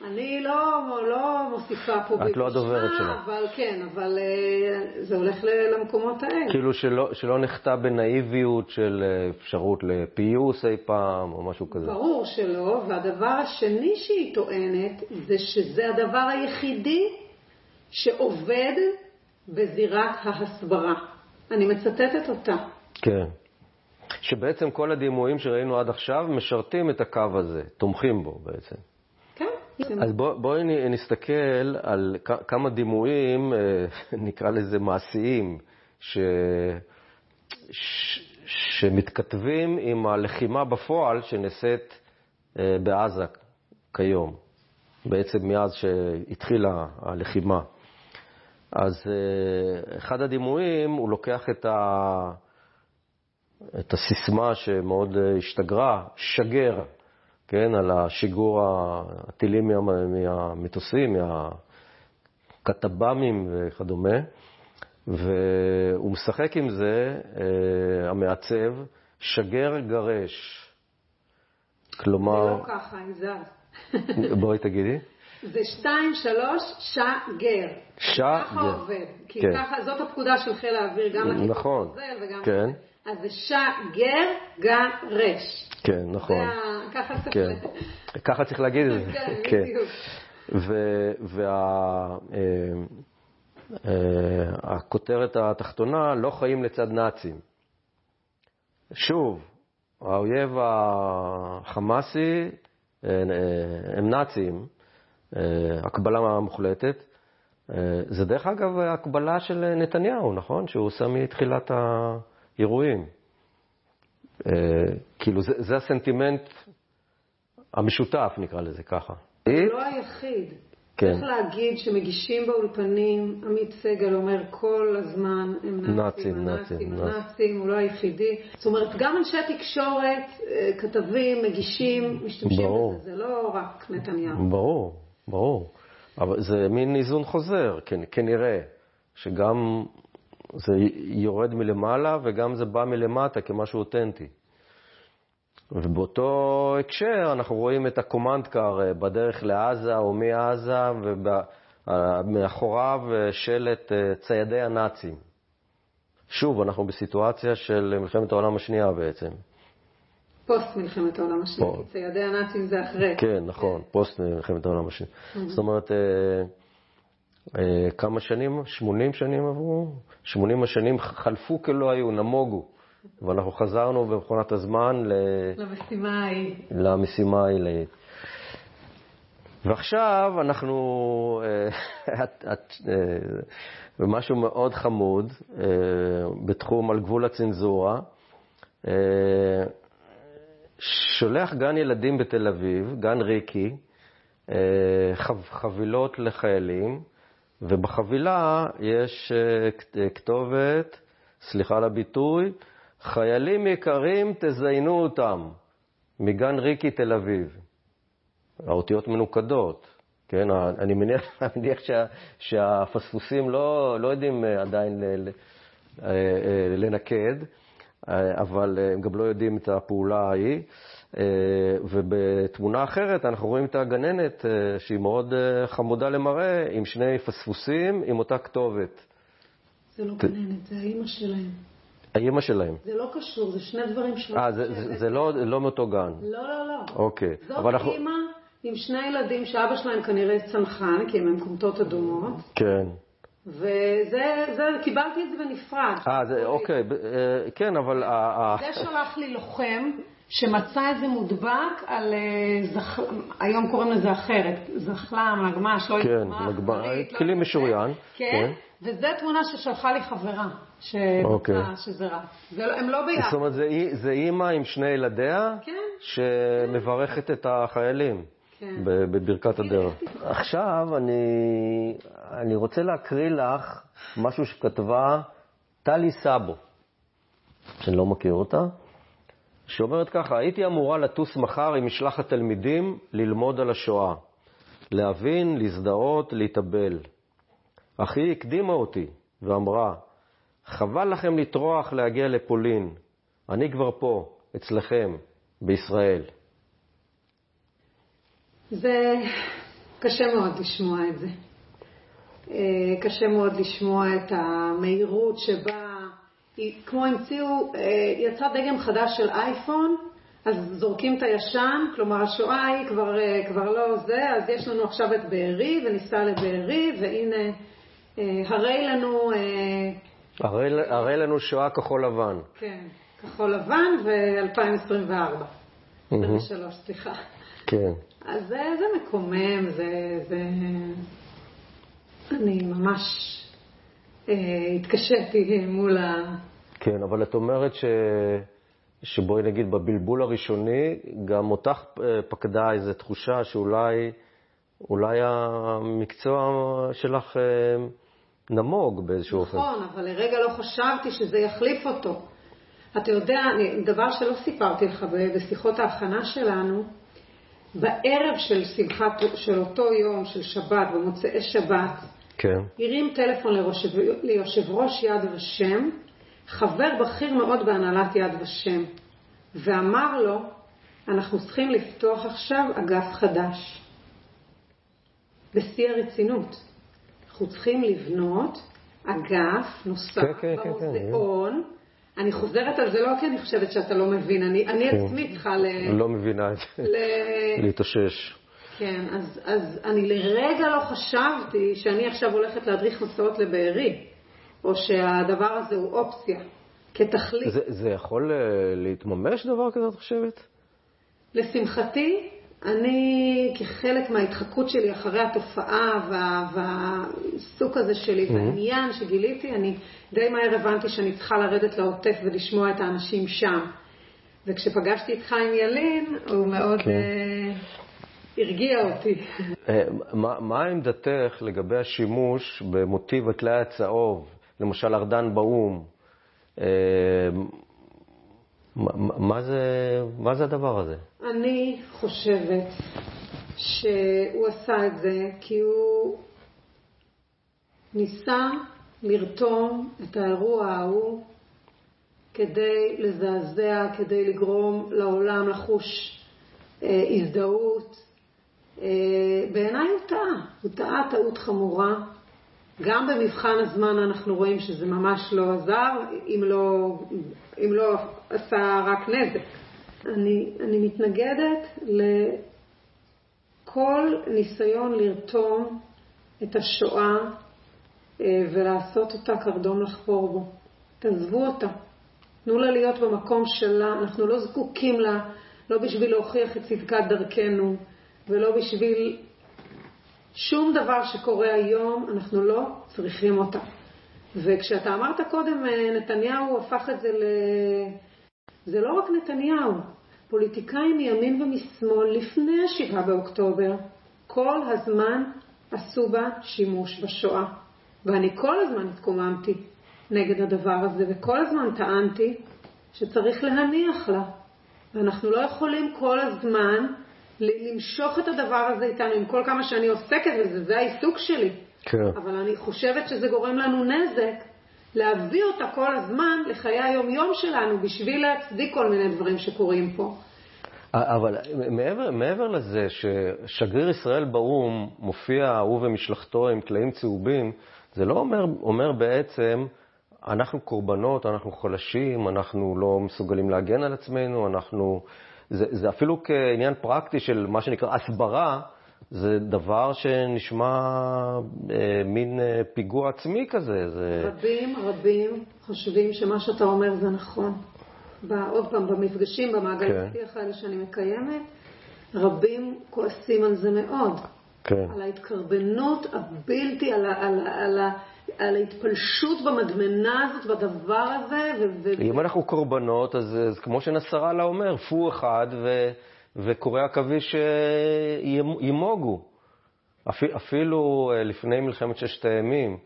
אני לא, לא מוסיפה פה את לא הדוברת שלו. אבל כן, אבל אה, זה הולך למקומות האלה. כאילו שלא, שלא נחטא בנאיביות של אה, אפשרות לפיוס אי פעם, או משהו כזה. ברור שלא, והדבר השני שהיא טוענת זה שזה הדבר היחידי שעובד בזירת ההסברה. אני מצטטת אותה. כן. שבעצם כל הדימויים שראינו עד עכשיו משרתים את הקו הזה, תומכים בו בעצם. כן. אז בוא, בואי נסתכל על כמה דימויים, אה, <laughs> נקרא לזה מעשיים, ש... ש... שמתכתבים עם הלחימה בפועל שנעשית אה, בעזה כיום, בעצם מאז שהתחילה הלחימה. אז אה, אחד הדימויים, הוא לוקח את, ה... את הסיסמה שמאוד השתגרה, שגר, כן, על השיגור הטילים מה- מהמטוסים, מהכטב"מים וכדומה, והוא משחק עם זה, אה, המעצב, שגר גרש. זה כלומר, לא ככה, עם זז. <laughs> בואי תגידי. זה שתיים, שלוש, שגר. שגר. ככה עובד. כי כן. ככה, זאת הפקודה של חיל האוויר, גם לכיפות נכון. וגם... כן. אז זה שגר, גרש. כן, נכון. זה ככה צריך... כן. ככה צריך להגיד את זה. <laughs> כן, בדיוק. והכותרת התחתונה, לא חיים לצד נאצים. שוב, האויב החמאסי אה, אה, הם נאצים, אה, הקבלה מוחלטת. אה, זה דרך אגב הקבלה של נתניהו, נכון? שהוא עושה מתחילת האירועים. אה, כאילו, זה, זה הסנטימנט המשותף, נקרא לזה ככה. זה לא היחיד. כן. צריך להגיד שמגישים באולפנים, עמית סגל אומר כל הזמן, הם נאצים, נאצים, נאצים, הוא לא היחידי. זאת אומרת, גם אנשי תקשורת, אה, כתבים, מגישים, משתמשים ברור. בזה, זה לא רק נתניהו. ברור, ברור. אבל זה מין איזון חוזר, כן, כנראה, שגם זה יורד מלמעלה וגם זה בא מלמטה כמשהו אותנטי. ובאותו הקשר אנחנו רואים את הקומנדקר אה, בדרך לעזה או מעזה, ומאחוריו אה, שלט אה, ציידי הנאצים. שוב, אנחנו בסיטואציה של מלחמת העולם השנייה בעצם. פוסט מלחמת העולם השנייה. כי ציידי הנאצים זה אחרי. כן, נכון, פוסט מלחמת העולם השנייה. זאת אומרת, כמה שנים? 80 שנים עברו? 80 השנים חלפו כלא היו, נמוגו. ואנחנו חזרנו במכונת הזמן ל... למשימה ההיא. למשימה העילאית. ועכשיו אנחנו אה, <laughs> את- את- אה, במשהו מאוד חמוד, אה, בתחום על גבול הצנזורה. אה, שולח גן ילדים בתל אביב, גן ריקי, אה, חב- חבילות לחיילים, ובחבילה יש אה, אה, כתובת, סליחה על הביטוי, חיילים יקרים, תזיינו אותם, מגן ריקי תל אביב. האותיות מנוקדות, כן? אני מניח, <laughs> מניח שה, שהפספוסים לא, לא יודעים אה, עדיין ל, ל, אה, אה, לנקד, אבל הם גם לא יודעים את הפעולה ההיא. ובתמונה אחרת אנחנו רואים את הגננת, שהיא מאוד חמודה למראה, עם שני פספוסים, עם אותה כתובת. זה לא גננת, זה האימא שלהם. האימא שלהם. זה לא קשור, זה שני דברים שונים. אה, זה, זה, זה לא, לא מאותו גן. לא, לא, לא. אוקיי. זאת אבל אנחנו... אימא עם שני ילדים שאבא שלהם כנראה צנחן, כי הם מקומטות אדומות, כן. וזה, זה, קיבלתי את זה בנפרד. אה, זה, אוקיי, ב- אה, כן, אבל... זה שלח לי לוחם שמצא איזה מודבק על אה, זח... היום קוראים לזה אחרת, זחלם, נגמ"ש, לא יודעת כן, מה, נגמ"ש, אחרית, לא כלי משוריין. כן. כן, וזו תמונה ששלחה לי חברה, אוקיי. שמצאה שזה רע. זה לא- הם לא ביחד. זאת אומרת, זה, זה אימא עם שני ילדיה, כן. שמברכת את החיילים כן. בברכת הדרך. עכשיו אני, אני רוצה להקריא לך משהו שכתבה טלי סאבו, שאני לא מכיר אותה, שאומרת ככה, הייתי אמורה לטוס מחר עם משלחת תלמידים ללמוד על השואה, להבין, להזדהות, להתאבל. אך היא הקדימה אותי ואמרה, חבל לכם לטרוח להגיע לפולין. אני כבר פה, אצלכם, בישראל. זה קשה מאוד לשמוע את זה. אה, קשה מאוד לשמוע את המהירות שבה, כמו המציאו, אה, יצא דגם חדש של אייפון, אז זורקים את הישן, כלומר השואה היא כבר, אה, כבר לא זה, אז יש לנו עכשיו את בארי וניסע לבארי, והנה, הרי לנו... הרי, הרי לנו שואה כחול לבן. כן, כחול לבן ו-2024. 23, סליחה. כן. אז זה, זה מקומם, זה, זה... אני ממש אה, התקשיתי מול ה... כן, אבל את אומרת ש... שבואי נגיד בבלבול הראשוני, גם אותך אה, פקדה איזו תחושה שאולי אולי המקצוע שלך אה, נמוג באיזשהו אופן. נכון, אבל לרגע לא חשבתי שזה יחליף אותו. אתה יודע, דבר שלא סיפרתי לך בשיחות ההכנה שלנו, בערב של שמחת, של אותו יום, של שבת, במוצאי שבת, כן. הרים טלפון לראש, ליושב ראש יד ושם, חבר בכיר מאוד בהנהלת יד ושם, ואמר לו, אנחנו צריכים לפתוח עכשיו אגף חדש. בשיא הרצינות. אנחנו צריכים לבנות אגף נוסף כן, כן, כן, כן, במוזיאון. כן, אני חוזרת על זה לא כי אני חושבת שאתה לא מבין, אני, אני כן. עצמי צריכה ל... לא מבינה את זה. להתאושש. כן, אז, אז אני לרגע לא חשבתי שאני עכשיו הולכת להדריך מסעות לבארי, או שהדבר הזה הוא אופציה, כתכלית. זה, זה יכול אה, להתממש דבר כזה, את חושבת? לשמחתי, אני, כחלק מההתחקות שלי אחרי התופעה וה, והעיסוק הזה שלי, mm-hmm. והעניין שגיליתי, אני די מהר הבנתי שאני צריכה לרדת לעוטף ולשמוע את האנשים שם. וכשפגשתי את חיים ילין, הוא מאוד כן. uh, הרגיע אותי. אה, מה, מה עמדתך לגבי השימוש במוטיב הטלאי הצהוב, למשל ארדן באו"ם? Uh, מה זה, מה זה הדבר הזה? אני חושבת שהוא עשה את זה כי הוא ניסה לרתום את האירוע ההוא כדי לזעזע, כדי לגרום לעולם לחוש אה, הזדהות. אה, בעיניי הוא טעה, הוא טעה טעות חמורה. גם במבחן הזמן אנחנו רואים שזה ממש לא עזר, אם לא, אם לא עשה רק נזק. אני, אני מתנגדת לכל ניסיון לרתום את השואה אה, ולעשות אותה קרדום לחפור בו. תעזבו אותה. תנו לה להיות במקום שלה. אנחנו לא זקוקים לה, לא בשביל להוכיח את צדקת דרכנו ולא בשביל שום דבר שקורה היום, אנחנו לא צריכים אותה. וכשאתה אמרת קודם, אה, נתניהו הפך את זה ל... זה לא רק נתניהו, פוליטיקאים מימין ומשמאל לפני ה-7 באוקטובר כל הזמן עשו בה שימוש בשואה. ואני כל הזמן התקוממתי נגד הדבר הזה, וכל הזמן טענתי שצריך להניח לה. ואנחנו לא יכולים כל הזמן למשוך את הדבר הזה איתנו, עם כל כמה שאני עוסקת בזה, זה העיסוק שלי. כן. אבל אני חושבת שזה גורם לנו נזק להביא אותה כל הזמן לחיי היום-יום שלנו בשביל להצדיק כל מיני דברים שקורים פה. אבל מעבר, מעבר לזה ששגריר ישראל באו"ם מופיע, הוא ומשלחתו עם טלאים צהובים, זה לא אומר, אומר בעצם, אנחנו קורבנות, אנחנו חלשים, אנחנו לא מסוגלים להגן על עצמנו, אנחנו... זה, זה אפילו כעניין פרקטי של מה שנקרא הסברה, זה דבר שנשמע אה, מין אה, פיגוע עצמי כזה. זה... רבים רבים חושבים שמה שאתה אומר זה נכון. עוד פעם, במפגשים, במעגל כן. השיח האלה שאני מקיימת, רבים כועסים על זה מאוד. כן. על ההתקרבנות הבלתי, על, על, על, על ההתפלשות במדמנה הזאת, בדבר הזה. ו- אם אנחנו קורבנות, אז, אז כמו שנסראללה אומר, פו אחד ו... וקורי עכביש ימוגו. אפילו אה, לפני מלחמת ששת הימים,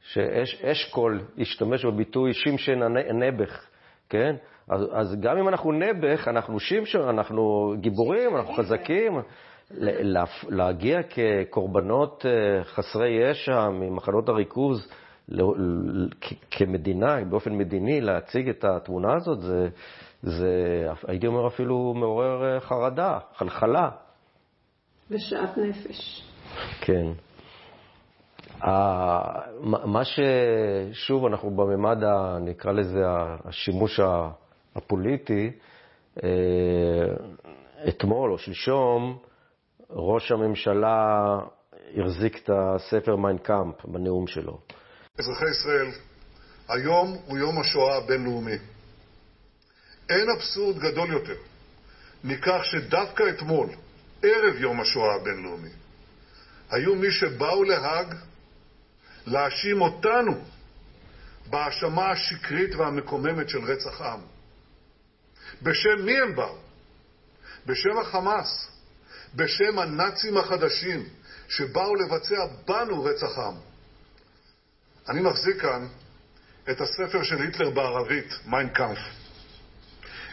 שאשכול השתמש בביטוי שמשן הנעבך, כן? אז, אז גם אם אנחנו נעבך, אנחנו שמשון, אנחנו גיבורים, אנחנו חזקים. להגיע כקורבנות אה, חסרי ישע ממחנות הריכוז כמדינה, באופן מדיני, להציג את התמונה הזאת, זה, זה הייתי אומר אפילו מעורר אה, חרדה, חלחלה. ושאט נפש. כן. מה ששוב, אנחנו בממד, נקרא לזה, השימוש הפוליטי, אה, אתמול או שלשום, ראש הממשלה החזיק את הספר מיינקאמפ בנאום שלו. אזרחי ישראל, היום הוא יום השואה הבינלאומי. אין אבסורד גדול יותר מכך שדווקא אתמול, ערב יום השואה הבינלאומי, היו מי שבאו להאג להאשים אותנו בהאשמה השקרית והמקוממת של רצח עם. בשם מי הם באו? בשם החמאס, בשם הנאצים החדשים שבאו לבצע בנו רצח עם. אני מחזיק כאן את הספר של היטלר בערבית, מיינקאמפ.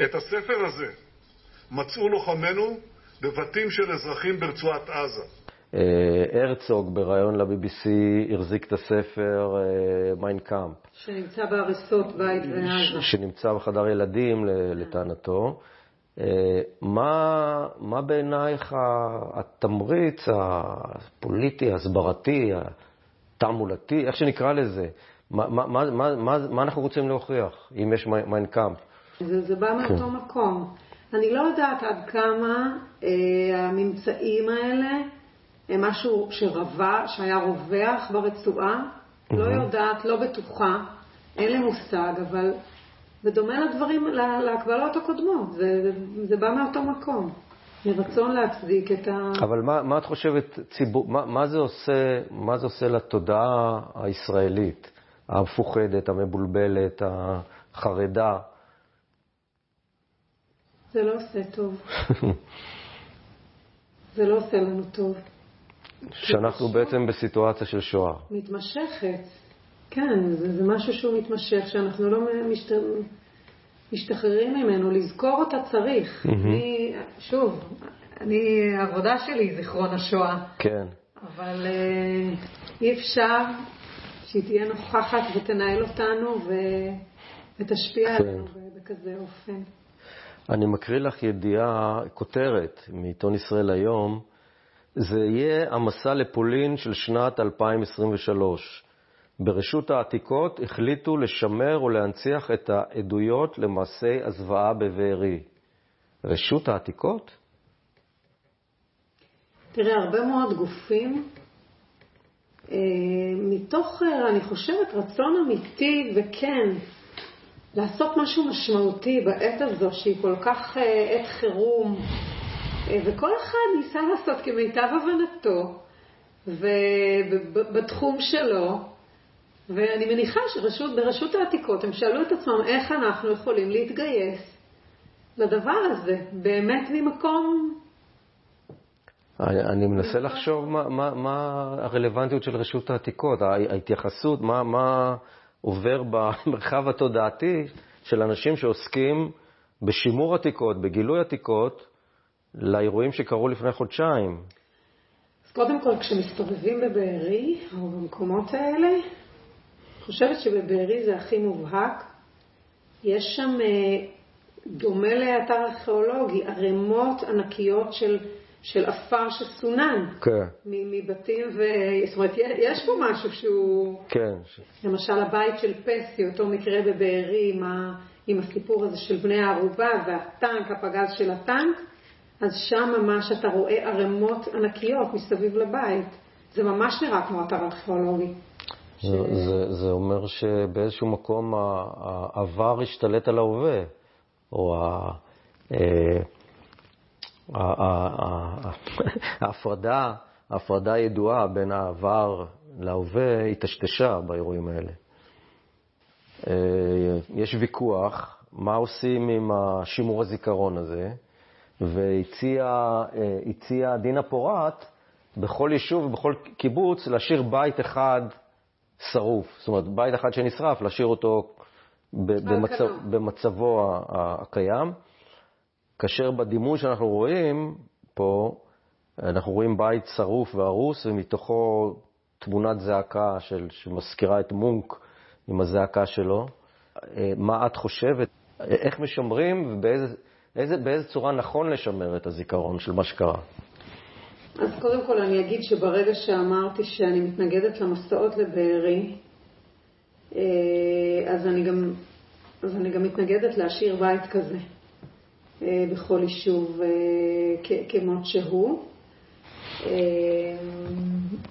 את הספר הזה מצאו לוחמינו בבתים של אזרחים ברצועת עזה. אה, הרצוג בריאיון ל-BBC החזיק את הספר מיינקאמפ. שנמצא בהריסות בית בעזה. שנמצא בחדר ילדים, לטענתו. אה, מה, מה בעינייך התמריץ הפוליטי, ההסברתי, התעמולתי, איך שנקרא לזה, מה, מה, מה, מה, מה אנחנו רוצים להוכיח, אם יש מיינקאמפ? זה, זה בא מאותו כן. מקום. אני לא יודעת עד כמה אה, הממצאים האלה הם משהו שרבע, שהיה רווח ברצועה. Mm-hmm. לא יודעת, לא בטוחה, אין לי מושג, אבל בדומה לדברים, להקבלות הקודמות, זה, זה, זה בא מאותו מקום. מרצון להצדיק את ה... אבל מה, מה את חושבת, ציבור, מה, מה, זה עושה, מה זה עושה לתודעה הישראלית, המפוחדת, המבולבלת, החרדה? זה לא עושה טוב. <laughs> זה לא עושה לנו טוב. שאנחנו בעצם בסיטואציה של שואה. מתמשכת. כן, זה, זה משהו שהוא מתמשך, שאנחנו לא משת... משתחררים ממנו. לזכור אותה צריך. Mm-hmm. אני, שוב, אני, העבודה שלי היא זיכרון השואה. כן. אבל uh, אי אפשר שהיא תהיה נוכחת ותנהל אותנו ו... ותשפיע כן. עלינו בכזה אופן. אני מקריא לך ידיעה, כותרת מעיתון ישראל היום. זה יהיה המסע לפולין של שנת 2023. ברשות העתיקות החליטו לשמר ולהנציח את העדויות למעשי הזוועה בבארי. רשות העתיקות? תראה, הרבה מאוד גופים, אה, מתוך, אה, אני חושבת, רצון אמיתי וכן לעשות משהו משמעותי בעת הזו, שהיא כל כך אה, עת חירום, וכל אחד ניסה לעשות כמיטב הבנתו, ובתחום שלו, ואני מניחה שברשות העתיקות הם שאלו את עצמם איך אנחנו יכולים להתגייס לדבר הזה, באמת ממקום... אני, אני מנסה לחשוב מה, מה, מה הרלוונטיות של רשות העתיקות, ההתייחסות, מה, מה עובר במרחב התודעתי של אנשים שעוסקים בשימור עתיקות, בגילוי עתיקות, לאירועים שקרו לפני חודשיים. אז קודם כל, כשמסתובבים בבארי, או במקומות האלה, חושבת שבבארי זה הכי מובהק. יש שם, אה, דומה לאתר ארכיאולוגי, ערימות ענקיות של, של עפר שסונן. כן. מבתים, ו... זאת אומרת, יש פה משהו שהוא... כן. למשל, הבית של פסי, אותו מקרה בבארי, עם, ה... עם הסיפור הזה של בני הערובה והטנק, הפגז של הטנק, אז שם ממש אתה רואה ערימות ענקיות מסביב לבית. זה ממש נראה כמו אתר ארכיאולוגי. זה, זה, זה אומר שבאיזשהו מקום העבר השתלט על ההווה, או אה, ההפרדה, ההפרדה הידועה בין העבר להווה היטשטשה באירועים האלה. אה, יש ויכוח מה עושים עם השימור הזיכרון הזה, והציע דינה פורת בכל יישוב ובכל קיבוץ להשאיר בית אחד שרוף, זאת אומרת, בית אחד שנשרף, להשאיר אותו במצב, במצבו הקיים, כאשר בדימוי שאנחנו רואים פה, אנחנו רואים בית שרוף והרוס, ומתוכו תמונת זעקה של, שמזכירה את מונק עם הזעקה שלו. אה, מה את חושבת? איך משמרים ובאיזה איזה, באיזה צורה נכון לשמר את הזיכרון של מה שקרה? אז קודם כל אני אגיד שברגע שאמרתי שאני מתנגדת למסעות לבארי, אה, אז אני גם, אז אני גם מתנגדת להשאיר בית כזה אה, בכל יישוב כמות שהוא.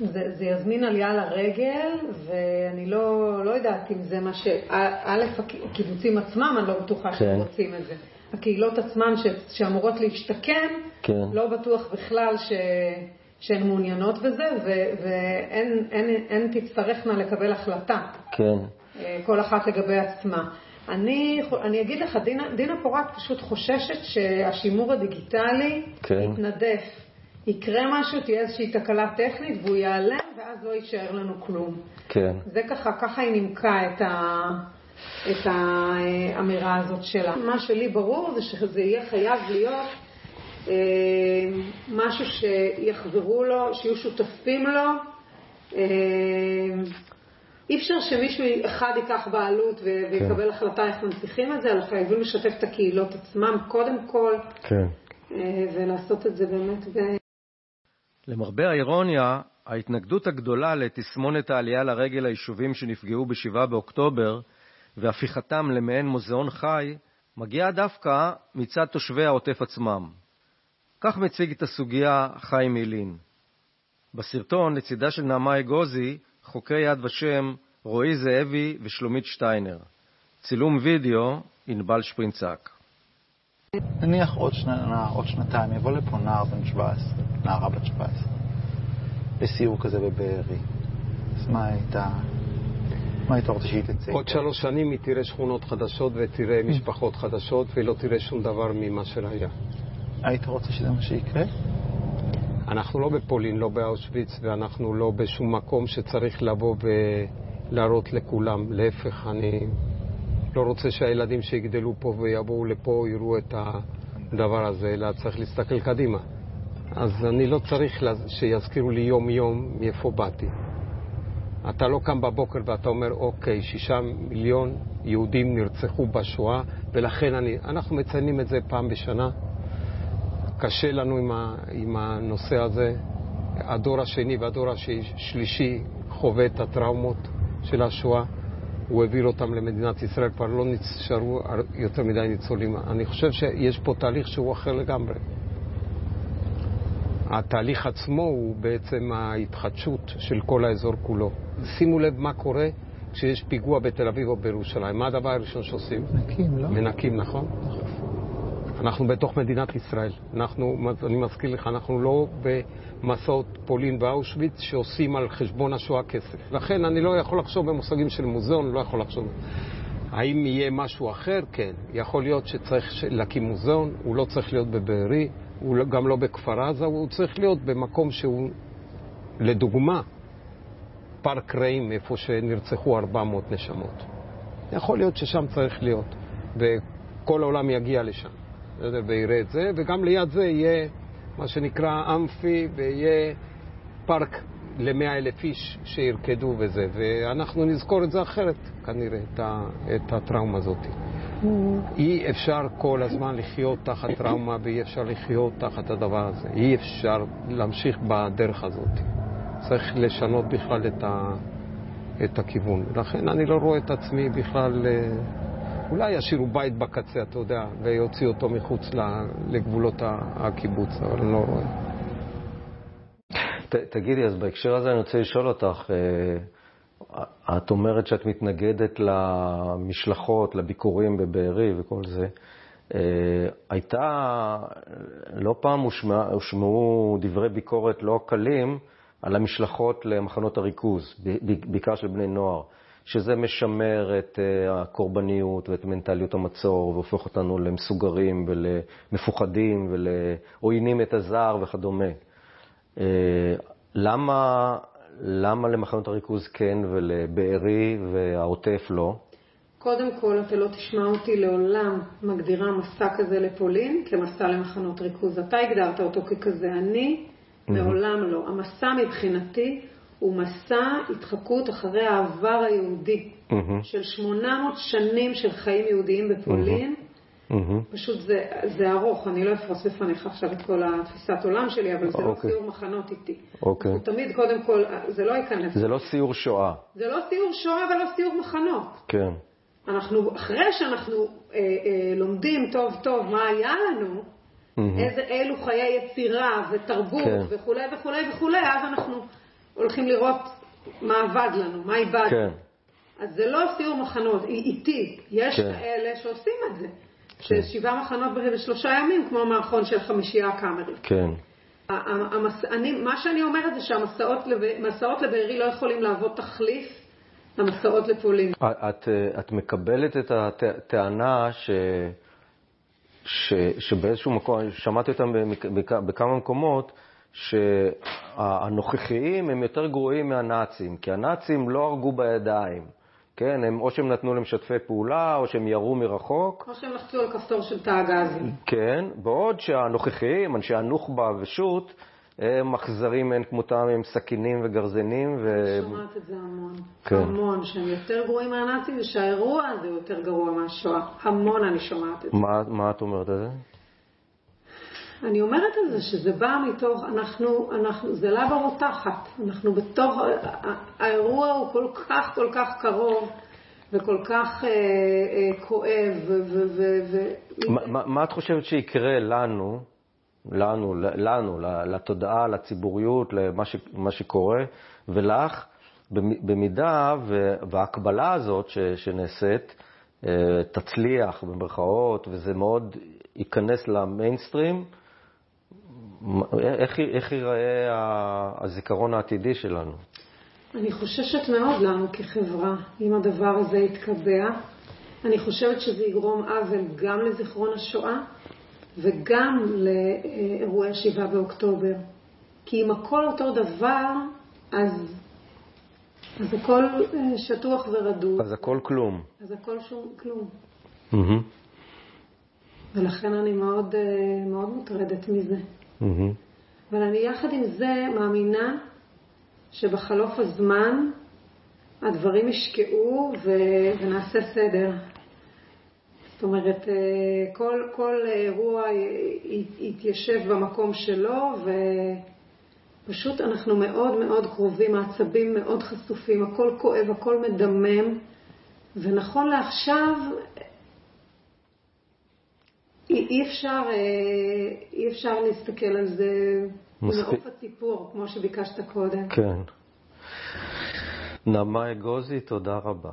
זה, זה יזמין עלייה לרגל, ואני לא, לא יודעת אם זה מה ש... א', הקיבוצים עצמם, אני לא בטוחה כן. שהם רוצים את זה. הקהילות עצמן ש, שאמורות להשתקם, כן. לא בטוח בכלל ש, שהן מעוניינות בזה, ו, והן אין, אין תצטרכנה לקבל החלטה. כן. אה, כל אחת לגבי עצמה. אני, אני אגיד לך, דינה, דינה פורט פשוט חוששת שהשימור הדיגיטלי כן. יתנדף. יקרה משהו, תהיה איזושהי תקלה טכנית והוא ייעלם ואז לא יישאר לנו כלום. כן. זה ככה, ככה היא נימקה את, ה, את האמירה הזאת שלה. מה שלי ברור זה שזה יהיה חייב להיות אה, משהו שיחזרו לו, שיהיו שותפים לו. אה, אי אפשר שמישהו אחד ייקח בעלות ויקבל כן. החלטה איך מנציחים את זה, אלא חייבים לשתף את הקהילות עצמם קודם כל, כן. אה, ולעשות את זה באמת ב... למרבה האירוניה, ההתנגדות הגדולה לתסמונת העלייה לרגל ליישובים שנפגעו ב-7 באוקטובר והפיכתם למעין מוזיאון חי, מגיעה דווקא מצד תושבי העוטף עצמם. כך מציג את הסוגיה חיים ילין. בסרטון, לצידה של נעמה אגוזי, חוקרי יד ושם רועי זאבי ושלומית שטיינר. צילום וידאו, ענבל שפרינצק. נניח עוד, שנה, עוד שנתיים יבוא לפה נער בן 17, נערה בת 17, לסיור כזה בבארי. אז מה היית... מה היית רוצה שהיא תצא? עוד שלוש שנים היא תראה שכונות חדשות ותראה משפחות חדשות ולא תראה שום דבר ממה שהיה. היית רוצה שזה מה שיקרה? אנחנו לא בפולין, לא באושוויץ, ואנחנו לא בשום מקום שצריך לבוא ולהראות לכולם. להפך, אני לא רוצה שהילדים שיגדלו פה ויבואו לפה יראו את הדבר הזה, אלא צריך להסתכל קדימה. אז אני לא צריך שיזכירו לי יום-יום מאיפה באתי. אתה לא קם בבוקר ואתה אומר, אוקיי, שישה מיליון יהודים נרצחו בשואה, ולכן אני, אנחנו מציינים את זה פעם בשנה. קשה לנו עם, ה, עם הנושא הזה. הדור השני והדור השלישי חווה את הטראומות של השואה. הוא העביר אותם למדינת ישראל, כבר לא נשארו יותר מדי ניצולים. אני חושב שיש פה תהליך שהוא אחר לגמרי. התהליך עצמו הוא בעצם ההתחדשות של כל האזור כולו. שימו לב מה קורה כשיש פיגוע בתל אביב או בירושלים. מה הדבר הראשון שעושים? מנקים, לא? מנקים, נכון? אנחנו בתוך מדינת ישראל. אנחנו, אני מזכיר לך, אנחנו לא במסעות פולין ואושוויץ שעושים על חשבון השואה כסף. לכן אני לא יכול לחשוב במושגים של מוזיאון, לא יכול לחשוב. האם יהיה משהו אחר? כן. יכול להיות שצריך להקים מוזיאון, הוא לא צריך להיות בבארי, הוא לא- גם לא בכפר עזה, הוא צריך להיות במקום שהוא, לדוגמה, פארק רעים, איפה שנרצחו 400 נשמות. יכול להיות ששם צריך להיות, וכל העולם יגיע לשם. ויראה את זה, וגם ליד זה יהיה מה שנקרא אמפי, ויהיה פארק למאה אלף איש שירקדו וזה, ואנחנו נזכור את זה אחרת, כנראה, את, ה, את הטראומה הזאת. אי אפשר כל הזמן לחיות תחת טראומה, ואי אפשר לחיות תחת הדבר הזה. אי אפשר להמשיך בדרך הזאת. צריך לשנות בכלל את, ה, את הכיוון. לכן אני לא רואה את עצמי בכלל... אה, אולי ישאירו בית בקצה, אתה יודע, ויוציאו אותו מחוץ לגבולות הקיבוץ, אבל אני לא רואה. ת, תגידי, אז בהקשר הזה אני רוצה לשאול אותך, אה, את אומרת שאת מתנגדת למשלחות, לביקורים בבארי וכל זה. אה, הייתה, לא פעם הושמעו דברי ביקורת לא קלים על המשלחות למחנות הריכוז, בעיקר של בני נוער. שזה משמר את אה, הקורבניות ואת מנטליות המצור והופך אותנו למסוגרים ולמפוחדים ולעוינים את הזר וכדומה. אה, למה, למה למחנות הריכוז כן ולבארי והעוטף לא? קודם כל, אתה לא תשמע אותי לעולם מגדירה מסע כזה לפולין כמסע למחנות ריכוז. אתה הגדרת אותו ככזה, אני מעולם לא. המסע מבחינתי הוא מסע התחקות אחרי העבר היהודי מהמם, של 800 שנים של חיים יהודיים בפולין. מהמם. פשוט זה, זה ארוך, אני לא אפרוס בפניך עכשיו את כל התפיסת עולם שלי, אבל זה לא אוקיי. סיור מחנות איתי. אוקיי. אנחנו תמיד, קודם כל, זה לא ייכנס. זה לא סיור שואה. זה לא סיור שואה ולא סיור מחנות. כן. אנחנו, אחרי שאנחנו אה, אה, לומדים טוב טוב מה היה לנו, מהמם. איזה, אילו חיי יצירה ותרבות כן. וכולי וכולי וכולי, אז אנחנו הולכים לראות מה עבד לנו, מה איבדנו. כן. אז זה לא סיור מחנות, היא איטי. יש כן. כאלה שעושים את זה. כן. ששבעה מחנות בשלושה ימים, כמו המערכון של חמישייה הקאמרית. כן. המס... אני, מה שאני אומרת זה שהמסעות לב... לבארי לא יכולים להוות תחליף למסעות לפולין. את, את מקבלת את הטענה ש, ש, שבאיזשהו מקום, שמעתי אותם בכמה מקומות, שהנוכחיים הם יותר גרועים מהנאצים, כי הנאצים לא הרגו בידיים, כן? הם, או שהם נתנו למשתפי פעולה, או שהם ירו מרחוק, כמו שהם לחצו על כפתור של תא הגזים. כן, בעוד שהנוכחיים, אנשי הנוח'בה ושות', הם אכזרים מאין כמותם עם סכינים וגרזנים, ו... אני שומעת את זה המון. כן. המון, שהם יותר גרועים מהנאצים ושהאירוע הזה יותר גרוע מהשואה. המון אני שומעת את זה. מה, מה את אומרת על זה? אני אומרת על זה שזה בא מתוך, אנחנו, אנחנו, זה לבה רותחת, אנחנו בתוך, האירוע הוא כל כך כל כך קרוב וכל כך אה, אה, כואב ו... ו, ו, מה, מה, את חושבת שיקרה לנו, לנו, לנו, לתודעה, לציבוריות, למה ש, שקורה, ולך, במ- במידה וההקבלה הזאת ש, שנעשית אה, תצליח במרכאות, וזה מאוד ייכנס למיינסטרים, איך, איך ייראה הזיכרון העתידי שלנו? אני חוששת מאוד לנו כחברה, אם הדבר הזה יתקבע. אני חושבת שזה יגרום עוול גם לזיכרון השואה וגם לאירועי 7 באוקטובר. כי אם הכל אותו דבר, אז, אז הכל אה, שטוח ורדוד, אז הכל כלום. אז הכל שום כלום. מהמם, ולכן אני מאוד, אה, מאוד מוטרדת מזה. אבל אני יחד עם זה מאמינה שבחלוף הזמן הדברים ישקעו ו- ונעשה סדר. זאת אומרת, אה, כל, כל אירוע י- יתיישב במקום שלו ופשוט אנחנו מאוד מאוד קרובים, העצבים מאוד חשופים, הכל כואב, הכל מדמם ונכון לעכשיו אי, אפשר, אה, אי אפשר להסתכל על זה מספיק. ממעוף הציפור, כמו שביקשת קודם. כן. נעמה אגוזי, תודה רבה.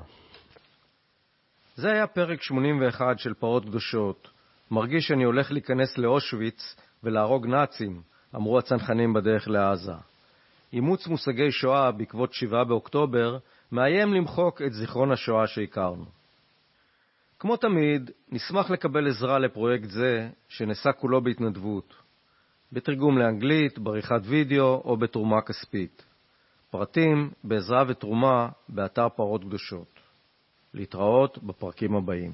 זה היה פרק 81 של פרות קדושות. מרגיש שאני הולך להיכנס לאושוויץ ולהרוג נאצים, אמרו הצנחנים בדרך לעזה. אימוץ מושגי שואה בעקבות 7 באוקטובר מאיים למחוק את זיכרון השואה שהכרנו. כמו תמיד, נשמח לקבל עזרה לפרויקט זה, שנעשה כולו בהתנדבות, בתרגום לאנגלית, בעריכת וידאו או בתרומה כספית. פרטים בעזרה ותרומה באתר פרות קדושות. להתראות בפרקים הבאים.